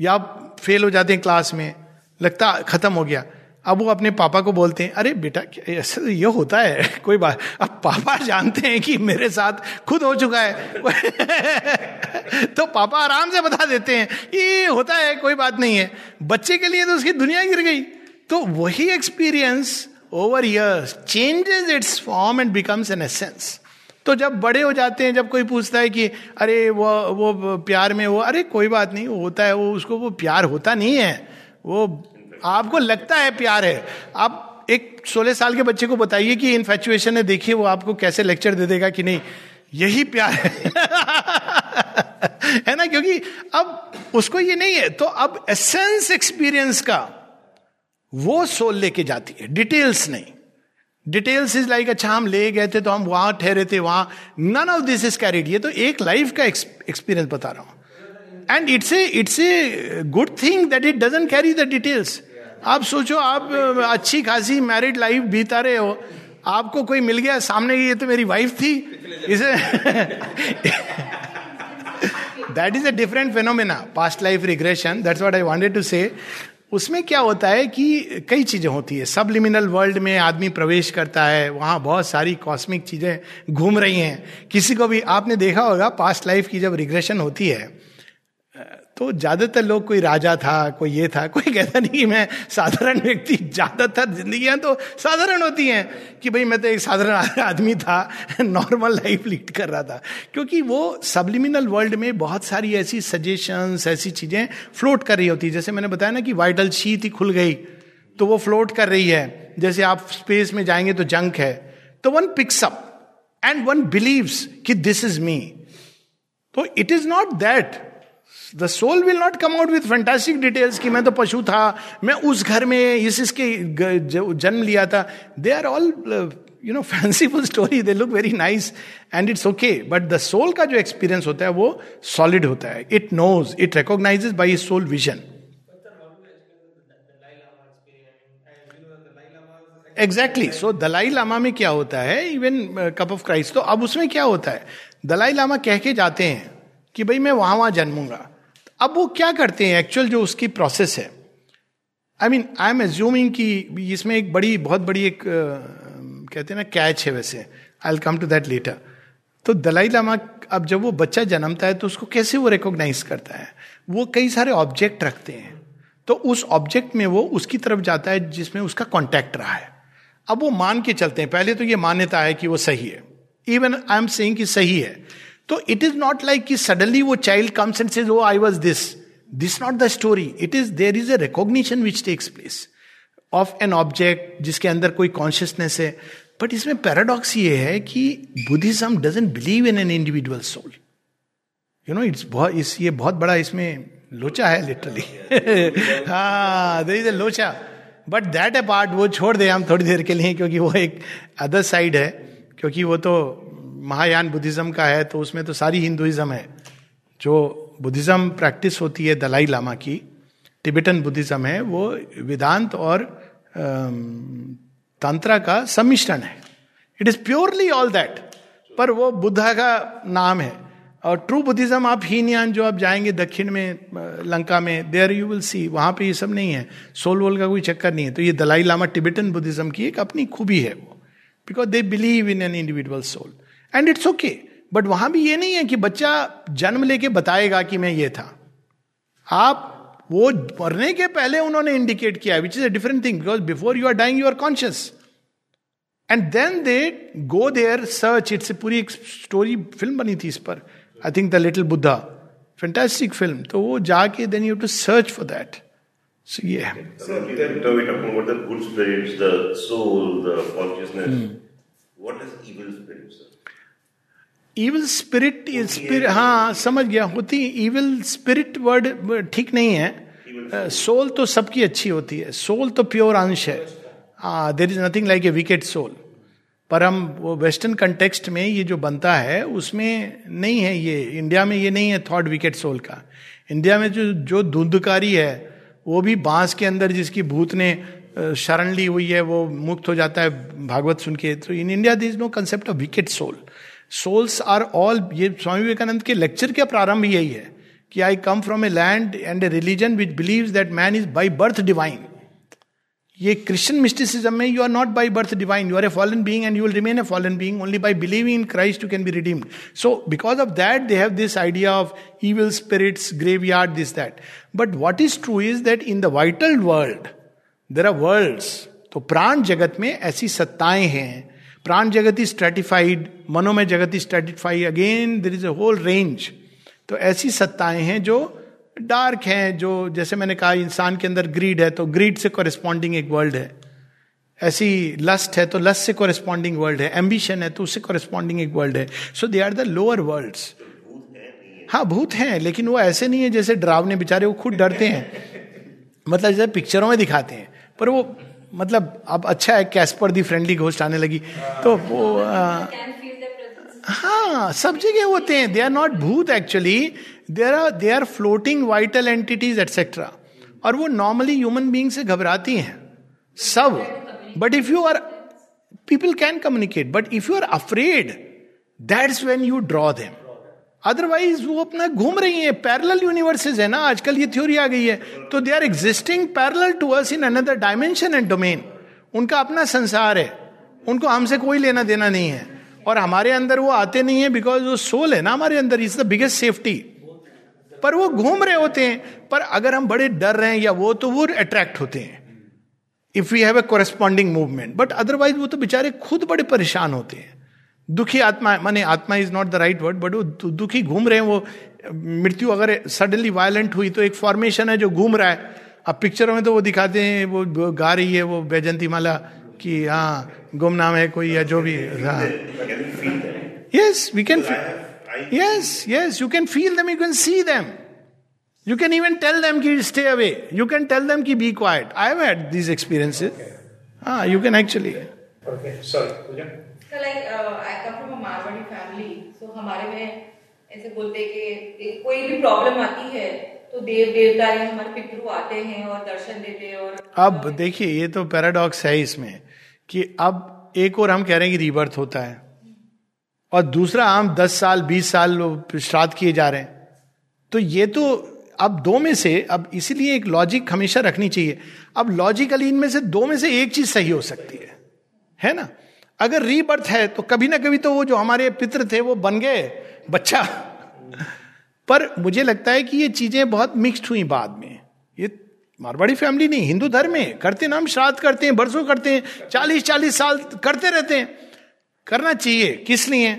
या फेल हो जाते हैं क्लास में, लगता खत्म हो गया। अब वो अपने पापा को बोलते हैं, अरे बेटा ऐसे तो ये होता है? कोई बात अब पापा जानते हैं कि मेरे साथ खुद हो चुका है। तो पापा आराम से बता देते हैं, ये होता है, कोई बात नहीं है। बच्चे के लिए तो उसकी दुनिया गिर गई। तो वही experience over years changes its form and becomes an essence तो जब बड़े हो जाते हैं, जब कोई पूछता है कि, अरे, वो वो प्यार में वो अरे, कोई बात नहीं होता है, वो उसको वो प्यार होता नहीं है। वो आपको लगता है प्यार है, आप एक सोलह साल के बच्चे को बताइए कि इन्फेचुएशन है, देखिए वो आपको कैसे लेक्चर दे देगा कि नहीं। यही प्यार है। है ना? क्योंकि अब उसको ये नहीं है तो अब एसेंस एक्सपीरियंस का वो सोल लेके जाती है डिटेल्स नहीं। डिटेल्स इज़ लाइक अच्छा हम ले गए थे तो हम वहाँ ठहरे थे, वहाँ। None of this is carried ये तो एक लाइफ का एक्सपीरियंस बता रहा हूँ। And it's a it's a good thing that it doesn't carry the details आप सोचो, आप अच्छी खासी मैरिड लाइफ बीता रहे हो। आपको कोई मिल गया, सामने ये तो मेरी वाइफ थी। इसे that is a different phenomena past life regression that's what I wanted to say उसमें क्या होता है कि कई चीज़ें होती है। सबलिमिनल वर्ल्ड में आदमी प्रवेश करता है, वहाँ बहुत सारी कॉस्मिक चीज़ें घूम रही हैं। किसी को भी, आपने देखा होगा पास्ट लाइफ की जब रिग्रेशन होती है तो ज़्यादातर लोग कोई राजा था, कोई ये था, कोई कहता नहीं कि मैं साधारण व्यक्ति ज़्यादातर जिंदगियाँ तो साधारण होती हैं कि भाई मैं तो एक साधारण आदमी था नॉर्मल लाइफ लीड कर रहा था। क्योंकि वो सबलिमिनल वर्ल्ड में बहुत सारी ऐसी सजेशंस ऐसी चीज़ें फ्लोट कर रही होती है। जैसे मैंने बताया ना कि वाइटल शीत ही खुल गई तो वो फ्लोट कर रही है। जैसे आप स्पेस में जाएँगे तो जंक है। तो one picks up and one believes कि दिस इज़ मी तो it is not that the soul will not come out with fantastic details कि मैं तो पशु था, मैं उस घर में इस इसके जन्म लिया था। They are all you know fanciful story they look very nice and it's okay but the soul का जो एक्सपीरियंस होता है, वो सॉलिड होता है। It knows it recognises by soul vision exactly so Dalai Lama में क्या होता है? इवन कप ऑफ़ क्राइस्ट तो अब उसमें क्या होता है? दलाई लामा कह के जाते हैं। कि भाई मैं वहाँ वहाँ जन्मूँगा। अब वो क्या करते हैं? एक्चुअल जो उसकी प्रोसेस है। I mean I am assuming कि इसमें एक बड़ी, बहुत बड़ी एक कहते हैं ना कैच है वैसे। I come to that later तो दलाई लामा, अब जब वो बच्चा जन्मता है तो उसको कैसे वो रिकॉग्नाइज करता है? वो कई सारे ऑब्जेक्ट रखते हैं। तो उस ऑब्जेक्ट में वो उसकी तरफ़ जाता है, जिसमें उसका कॉन्टैक्ट रहा है। अब वो मान के चलते हैं। पहले तो ये मान्यता है कि वो सही है। इवन आई एम सेइंग कि सही है। तो इट इज़ नॉट लाइक कि सडनली वो child comes and says oh I was this this not the story it is there is a recognition which takes place of an object जिसके अंदर कोई consciousness है। बट इसमें paradox ये है कि Buddhism doesn't believe in an individual soul you know it's बहुत, इस, ये बहुत बड़ा इसमें लोचा है लिटरली हाँ देर इज़ अ लोचा. बट दैट ए पार्ट वो छोड़ दे हम थोड़ी देर के लिए, क्योंकि वो एक अदर साइड है, क्योंकि वो तो महायान बुद्धिज्म का है तो उसमें तो सारी हिंदुइज्म है। जो बुद्धिज्म प्रैक्टिस होती है दलाई लामा की, टिबेटन बुद्धिज्म है, वो वेदांत और तंत्रा का सम्मिश्रण है। It is purely all that पर वो बुद्धा का नाम है। और ट्रू बुद्धिज्म आप हीनयान जो आप जाएँगे दक्षिण में लंका में देयर यू विल सी वहाँ पे ये सब नहीं है। सोल वोल का कोई चक्कर नहीं है। तो ये दलाई लामा टिबेटन बुद्धिज्म की एक अपनी खूबी है वो। Because they believe in an individual soul and it's okay but वहाँ भी ये नहीं है कि बच्चा जन्म लेके बताएगा कि मैं ये था। आप वो मरने के पहले उन्होंने इंडिकेट किया which is a different thing because before you are dying you are conscious and then they go there search it's पूरी एक स्टोरी फ़िल्म बनी थी इस पर। I think the little Buddha fantastic film तो वो जाके then you to search for that so ये है इविल स्पिरिट स्पिरिट हाँ समझ गया होती इविल स्पिरिट वर्ड ठीक नहीं है। सोल तो सबकी अच्छी होती है। सोल तो प्योर अंश है। There is nothing like a wicked soul पर हम वो वेस्टर्न कंटेक्स्ट में ये जो बनता है उसमें नहीं है ये। इंडिया में ये नहीं है थॉट विकेट सोल का। इंडिया में जो जो धुंधकारी है वो भी बाँस के अंदर जिसकी भूत ने शरण ली हुई है वो मुक्त हो जाता है भागवत सुन के। तो in India this no concept of wicked soul souls are all ये स्वामी विवेकानंद के लेक्चर का प्रारंभ यही है कि I come from a land and a religion which believe that man is by birth divine ये क्रिश्चियन मिस्टिसिज्म में you are not by birth divine you are a fallen being and you will remain a fallen being only by believing in Christ you can be redeemed so because of that they have this idea of evil spirits graveyard this that but what is true is that in the vital world there are world तो प्राण जगत में ऐसी सत्ताएँ हैं प्राण जगत is stratified मनोमय जगत is stratified again there is a whole range तो ऐसी सत्ताएँ हैं जो डार्क हैं, जो जैसे मैंने कहा, इंसान के अंदर ग्रीड है तो ग्रीड से कॉरेस्पॉन्डिंग एक वर्ल्ड है. ऐसी लस्ट है तो लस्ट से कॉरेस्पॉन्डिंग वर्ल्ड है. एम्बिशन है तो उससे कॉरेस्पॉन्डिंग एक वर्ल्ड है. So they are the lower world हाँ भूत हैं, लेकिन वो ऐसे नहीं है जैसे ड्रावने बेचारे वो खुद डरते हैं. मतलब जैसे पिक्चरों में दिखाते हैं. पर वो मतलब अब अच्छा है कैस्पर दी फ्रेंडली घोस्ट आने लगी। तो वो आ, हाँ सब जगह होते हैं। दे आर नॉट भूत actually there are they are floating vital entities etcetera और वो नॉर्मली ह्यूमन बींग से घबराती हैं। सब। But if you are people can communicate but if you are afraid that's when you draw them otherwise वो अपना घूम रही है। पैरल यूनिवर्सेज है ना, आजकल ये थ्योरी आ गई है। तो they are existing parallel to us in another dimension and domain उनका अपना संसार है। उनको हमसे कोई लेना देना नहीं है। और हमारे अंदर वो आते नहीं है बिकॉज़ वो सोल है ना हमारे अंदर। इज़ द बिगेस्ट सेफ्टी पर वो घूम रहे होते हैं। पर अगर हम बड़े डर रहे हैं या वो तो वो अट्रैक्ट होते हैं। If you have a corresponding movement but otherwise वो तो बेचारे खुद बड़े परेशान होते हैं। दुखी आत्मा माने आत्मा is not the right word but वो दुखी घूम रहे हैं वो मृत्यु अगर सडनली वायलेंट हुई तो एक फॉर्मेशन है जो घूम रहा है। अब पिक्चरों में तो वो दिखाते हैं वो गा रही है वो बैजंती माला कि हाँ गुमनाम है कोई या जो भी हाँ। Yes we can yes yes you can feel them you can see them you can even tell them की stay away you can tell them की be quiet I have had these experiences हाँ you can actually Like uh, I come from a Marwadi family, so हमारे में ऐसे बोलते कि कोई भी प्रॉब्लम आती है तो देव देवता या हमारे पितृ आते हैं और दर्शन देते हैं और अब देखिए ये तो पैराडॉक्स है इसमें कि अब एक और हम कह रहे हैं कि रीबर्थ होता है। और दूसरा हम दस साल बीस साल श्राद्ध किए जा रहे हैं। तो ये तो अब दो में से अब इसीलिए एक लॉजिक हमेशा रखनी चाहिए। अब लॉजिकली इनमें से दो में से एक चीज़ सही हो सकती है। है ना? अगर रीबर्थ है तो कभी ना कभी तो वो जो हमारे पितृ थे, वो बन गए। बच्चा। पर मुझे लगता है कि ये चीज़ें बहुत मिक्स्ड हुई बाद में। ये मारवाड़ी फैमिली नहीं, हिंदू धर्म में करते ना हम, श्राद्ध करते हैं, बरसों करते हैं चालीस चालीस साल करते रहते हैं। करना चाहिए, किस लिए?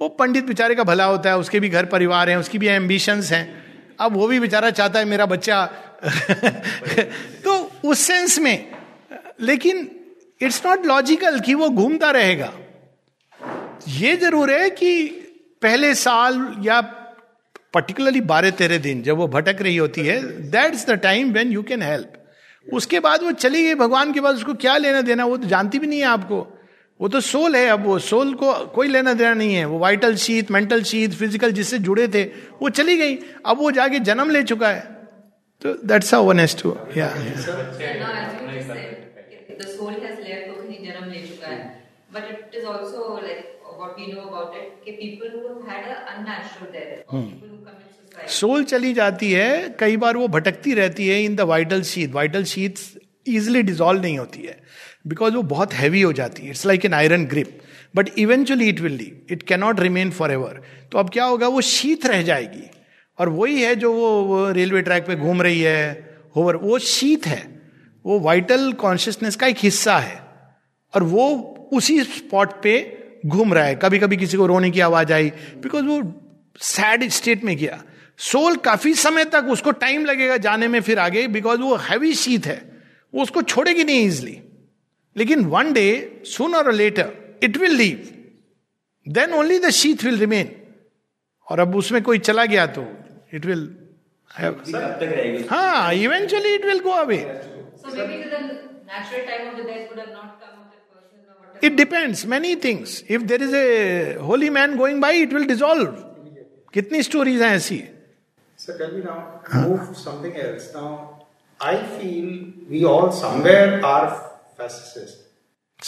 वो पंडित बेचारे का भला होता है, उसके भी घर परिवार हैं, उसकी भी एम्बिशंस हैं। अब वो भी बेचारा चाहता है मेरा बच्चा। तो उस सेंस में, लेकिन इट्स नॉट लॉजिकल कि वो घूमता रहेगा। ये ज़रूर है कि पहले साल या पर्टिकुलरली बारह तेरह दिन जब वो भटक रही होती है that's the time when you can help उसके बाद वो चली गई भगवान के पास उसको क्या लेना देना वो तो जानती भी नहीं है आपको। वो तो सोल है अब वो सोल को कोई लेना देना नहीं है। वो वाइटल शीत मेंटल शीत फ़िज़िकल जिससे जुड़े थे वो चली गई। अब वो जाके जन्म ले चुका है। तो दैट्स हाउ टू या the soul has left तो कहीं जन्म ले चुका है but it is also like what we know about it कि people who have had an unnatural death or people who commit suicide. Soul चली जाती है कई बार वो भटकती रहती है in the vital sheath vital sheath easily dissolve नहीं होती है बिकॉज़ वो बहुत हैवी हो जाती है. It's like an iron grip but eventually it will leave it cannot remain for ever तो अब क्या होगा वो शीत रह जाएगी. और वही है जो वो, वो रेलवे ट्रैक पे घूम रही है होवर वो शीत है. वो वाइटल कॉन्शियसनेस का एक हिस्सा है। और वो उसी स्पॉट पे घूम रहा है। कभी कभी किसी को रोने की आवाज़ आई बिकॉज़ वो सैड स्टेट में गया। सोल काफ़ी समय तक उसको टाइम लगेगा जाने में फिर आगे बिकॉज़ वो हैवी शीत है। वो उसको छोड़ेगी नहीं इजिली लेकिन one day soon or later it will leave then only the sheath will remain और अब उसमें कोई चला गया तो इट विल हाँ eventually it will go away so maybe the natural time of the death would have not come of that person or whatever it depends many things if there is a holy man going by it will dissolve कितनी stories हैं ऐसी So tell me now, move something else. Now, I feel we all somewhere are fascist.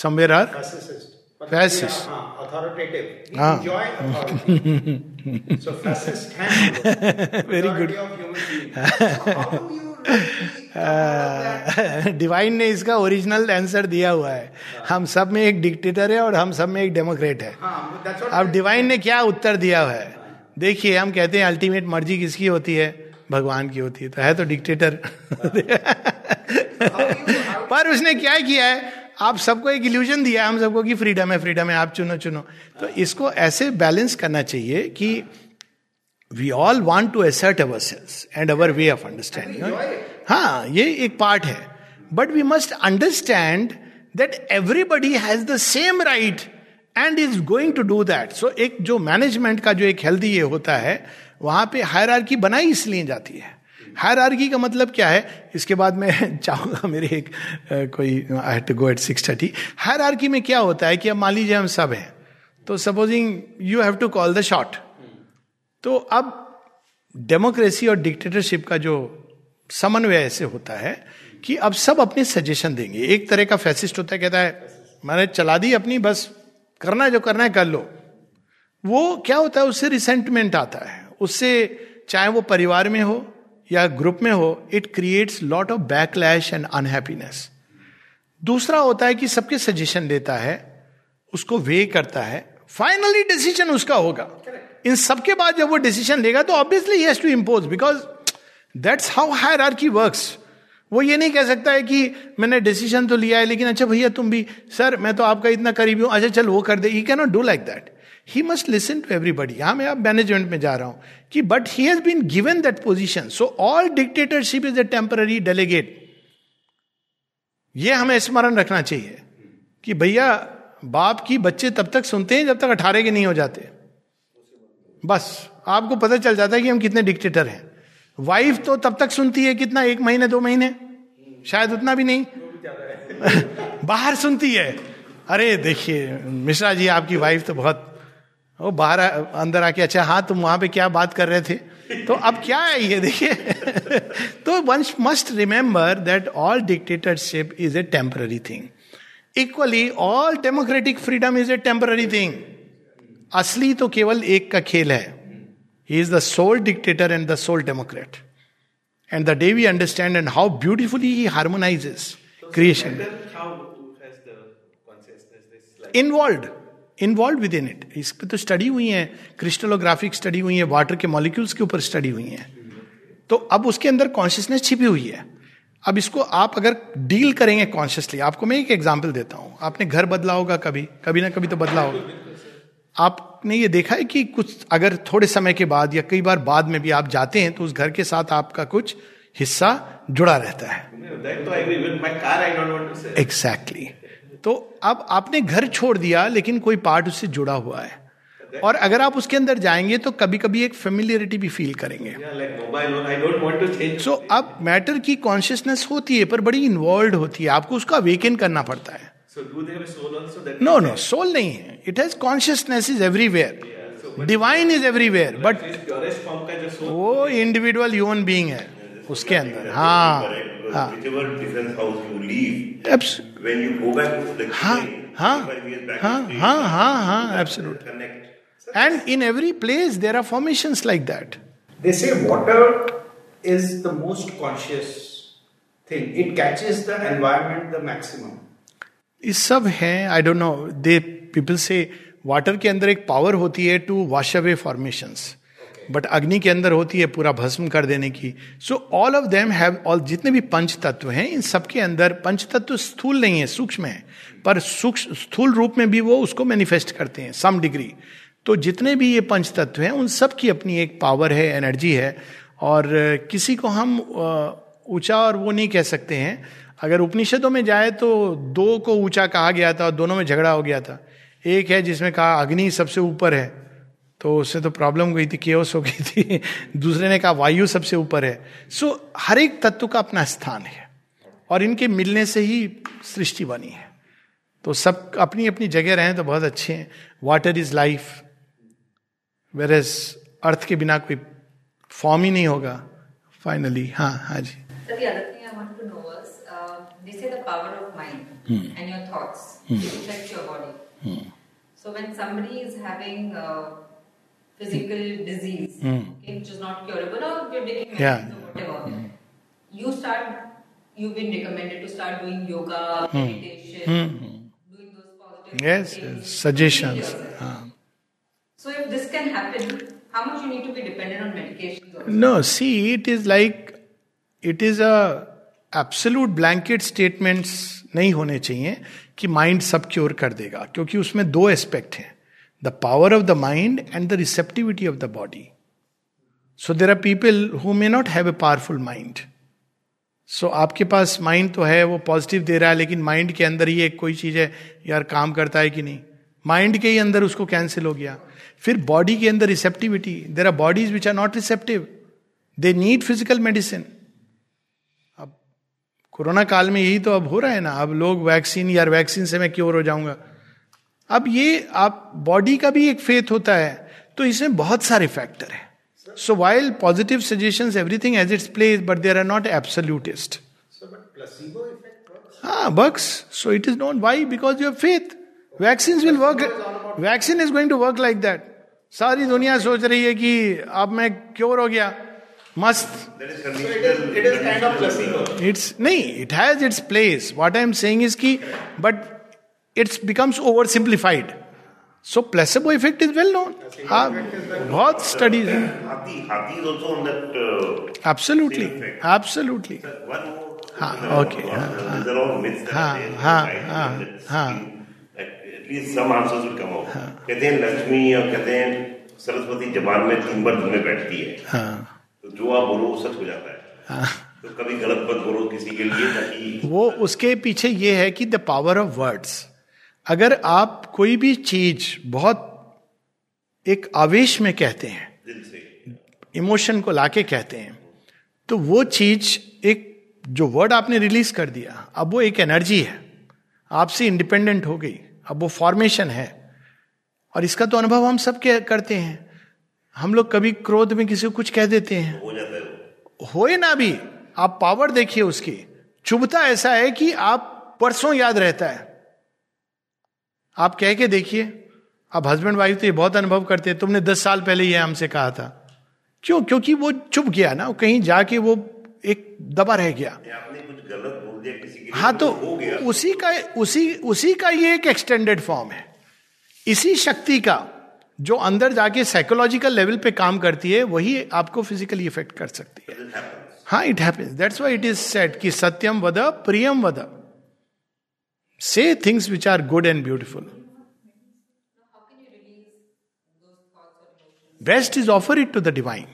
Somewhere are Fascist. But Fascist. Are, uh, authoritative. We Ah. enjoy authority. so fascist can Very good. Of human beings. So how do you really divine ने इसका original answer दिया हुआ है। हम सब में एक dictator है और हम सब में एक डेमोक्रेट है। हाँ, अब डिवाइन ने क्या उत्तर दिया हुआ है? देखिए हम कहते हैं अल्टीमेट मर्ज़ी किसकी होती है? भगवान की होती है। तो है तो डिक्टेटर पर उसने क्या किया है? आप सबको एक इल्यूजन दिया है हम सबको कि फ्रीडम है फ्रीडम है आप चुनो चुनो। तो इसको ऐसे बैलेंस करना चाहिए कि we all want to assert our selves and our way of understanding हाँ ये एक पार्ट है but we must understand that everybody has the same right and is going to do that so एक जो management का जो एक healthy ये होता है वहाँ पे हायर बनाई इसलिए जाती है हायर का मतलब क्या है इसके बाद मैं चाहूँगा मेरे एक कोई I have to go at six thirty higher में क्या होता है कि अब मान लीजिए हम सब हैं तो supposing you have to call the shot तो अब डेमोक्रेसी और डिक्टेटरशिप का जो समन्वय ऐसे होता है कि अब सब अपने सजेशन देंगे। एक तरह का फैसिस्ट होता है, कहता है, मैंने चला दी अपनी, बस करना जो करना है, कर लो। वो क्या होता है, उससे रिसेंटमेंट आता है। उससे चाहे वो परिवार में हो या ग्रुप में हो it creates lot of backlash and unhappiness दूसरा होता है कि सबके सजेशन लेता है, उसको वे करता है। फाइनली डिसीज़न उसका होगा। इन सबके बाद जब वो डिसीज़न लेगा तो obviously has to impose because that's how hierarchy works वो ये नहीं कह सकता है कि मैंने डिसीज़न तो लिया है, लेकिन अच्छा भैया तुम भी सर मैं तो आपका इतना करीबी हूँ अच्छा चल वो कर दे। He can not do like that he must listen to everybody यहाँ मैं अब मैनेजमेंट में जा रहा हूँ कि but he has been given that position so all dictatorship is a temporary delegate ये हमें स्मरण रखना चाहिए कि भैया, बाप की बच्चे तब तक सुनते हैं जब तक अठारह के नहीं हो जाते। बस, आपको पता चल जाता है कि हम कितने डिक्टेटर हैं। वाइफ तो तब तक सुनती है कितना, एक महीने, दो महीने? शायद उतना भी नहीं। बाहर सुनती है। अरे देखिए, मिश्रा जी, आपकी वाइफ तो बहुत, वो बाहर, अंदर आके अच्छा हाँ तुम वहाँ पे क्या बात कर रहे थे? तो अब क्या है ये, देखिए। तो one must remember that all dictatorship is a temporary thing equally all democratic freedom is a temporary thing असली तो केवल एक का खेल है। He is the sole dictator and the sole democrat and the day we understand and how beautifully he harmonises creation involve involve within it इस पर तो स्टडी हुई है क्रिस्टलोग्राफिक स्टडी हुई है वाटर के मॉलिक्यूल्स के ऊपर स्टडी हुई है। तो अब उसके अंदर कॉन्शियसनेस छिपी हुई है। अब इसको आप अगर डील करेंगे कॉन्शियसली आपको मैं एक एग्ज़ाम्पल देता हूँ। आपने घर बदला होगा कभी कभी ना कभी तो बदला होगा। आपने ये देखा है कि कुछ अगर थोड़े समय के बाद या कई बार बाद में भी आप जाते हैं तो उस घर के साथ आपका कुछ हिस्सा जुड़ा रहता है। Exactly exactly. तो अब आपने घर छोड़ दिया लेकिन कोई पार्ट उससे जुड़ा हुआ है। और अगर आप उसके अंदर जाएँगे तो कभी कभी एक फेमिलियरिटी भी फील करेंगे। सो so, अब मैटर की कॉन्शियसनेस होती है पर बड़ी इन्वॉल्व होती है। आपको उसका वेकन करना पड़ता है। नो नो सोल नहीं है it has consciousness is everywhere divine is everywhere but वो इंडिविजुअल ह्यूमन बींग है उसके अंदर। हाँ हाँ। हाँ हाँ हाँ हाँ absolute and in every place there are formation like that they say water is the most conscious thing it catches the environment the maximum इस सब है I don't know they people say water के अंदर एक power होती है to wash away formations but अग्नि के अंदर होती है पूरा भस्म कर देने की। So all of them have all जितने भी पंच तत्व हैं इन सबके अंदर पंच तत्व स्थूल नहीं है सूक्ष्म है। पर सूक्ष्म स्थूल रूप में भी वो उसको मैनिफेस्ट करते हैं सम डिग्री तो जितने भी ये पंच तत्व हैं उन सब की अपनी एक पावर है एनर्जी है। और किसी को हम ऊँचा और वो नहीं कह सकते हैं अगर उपनिषदों में जाए तो दो को ऊँचा कहा गया था और दोनों में झगड़ा हो गया था। एक है जिसमें कहा, अग्नि सबसे ऊपर है। तो उससे तो प्रॉब्लम हुई थी केओस हो गई थी। दूसरे ने कहा, वायु सबसे ऊपर है। सो हर एक तत्व का अपना स्थान है और इनके मिलने से ही सृष्टि बनी है। तो सब अपनी अपनी जगह रहे तो बहुत अच्छे हैं। Water is life whereas earth के बिना कोई फॉर्म ही नहीं होगा। फाइनली हाँ हाँ जी। So when somebody is having uh, physical disease, mm. okay, which is not curable, or you're taking medicine yeah. or whatever, mm. you start. You've been recommended to start doing yoga, mm. meditation, mm. doing those positive yes, things. suggestions. Uh. So if this can happen, how much you need to be dependent on medication? No, see, it is like it is a absolute blanket statements नहीं होने चाहिए कि mind सब cure कर देगा, क्योंकि उसमें दो एस्पेक्ट हैं the power of the mind and the receptivity of the body so there are people who may not have a powerful mind so आपके पास माइंड तो है, वो पॉजिटिव दे रहा है, लेकिन माइंड के अंदर ही एक कोई चीज़ है, यार काम करता है कि नहीं? माइंड के ही अंदर उसको कैंसिल हो गया। फिर बॉडी के अंदर receptivity there are bodies which are not receptive they need physical medicine corona काल में यही तो अब हो रहा है ना। अब लोग वैक्सीन यार वैक्सीन से मैं क्योर हो जाऊँगा। अब ये आप बॉडी का भी एक फेथ होता है तो इसमें बहुत सारे फैक्टर है। So while positive suggestion everything has its place but there are not absolutist हाँ बक्स so it is not why because you faith vaccine will work vaccine is going to work like that सारी दुनिया सोच रही है कि अब मैं cure हो गया। मस्त इट्स नहीं it has its place what I am saying is की but it's becomes oversimplified so placebo effect is well known हाँ. बहुत स्टडीज़ एब्सोल्युटली एब्सोल्युटली हाँ ओके हाँ हाँ हाँ हाँ at least some answers will come out कहते हैं लक्ष्मी और कहते हैं सरस्वती जबान में तीन बार धुने बैठती है। हाँ. तो जो आप बोलो सच हो जाता है। हाँ. तो कभी गलत मत बोलो किसी के लिए ताकि वो उसके पीछे ये है कि द पावर ऑफ़ वर्ड्स अगर आप कोई भी चीज़ बहुत एक आवेश में कहते हैं इमोशन को लाके कहते हैं तो वो चीज़ एक जो वर्ड आपने रिलीज़ कर दिया अब वो एक एनर्जी है। आपसे इंडिपेंडेंट हो गई अब वो फॉर्मेशन है। और इसका तो अनुभव हम सब करते हैं। हम लोग कभी क्रोध में किसी को कुछ कह देते हैं। हो जाता है होए ना भी आप पावर देखिए उसकी। चुभता ऐसा है कि आप परसों याद रहता है। आप कह के देखिए अब हस्बैंड वाइफ तो ये बहुत अनुभव करते हैं तुमने दस साल पहले ये हमसे कहा था। क्यों? क्योंकि वो चुप गया ना कहीं जाके वो एक दबा रह गया। आपने कुछ गलत बोल दिया किसी के हाँ तो गया। उसी का उसी उसी का ये एक एक्सटेंडेड फॉर्म है। इसी शक्ति का जो अंदर जाके साइकोलॉजिकल लेवल पे काम करती है वही आपको फिजिकली इफ़ेक्ट कर सकती है। हाँ it happens that's why it is said कि सत्यम वद प्रियम वद। Say things which are good and beautiful best is offer it to the divine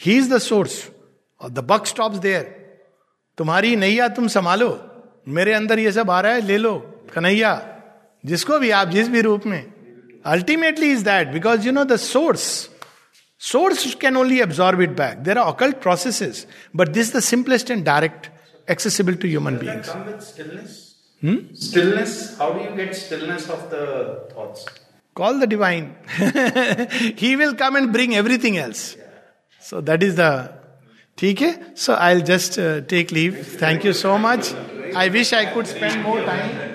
he is the source और द बक स्टॉप्स देयर तुम्हारी नैया तुम संभालो। मेरे अंदर ये सब आ रहा है ले लो कन्हैया। जिसको भी आप जिस भी रूप में। Ultimately is that because you know the source source can only absorb it back there are occult processes but this the simplest and direct accessible to human Does that beings. come with stillness? Stillness. How do you get stillness of the thoughts? Call the divine. he will come and bring everything else. So that is the. ठीक है? So I'll just uh, take leave. Thank you so much. I wish I could spend more time.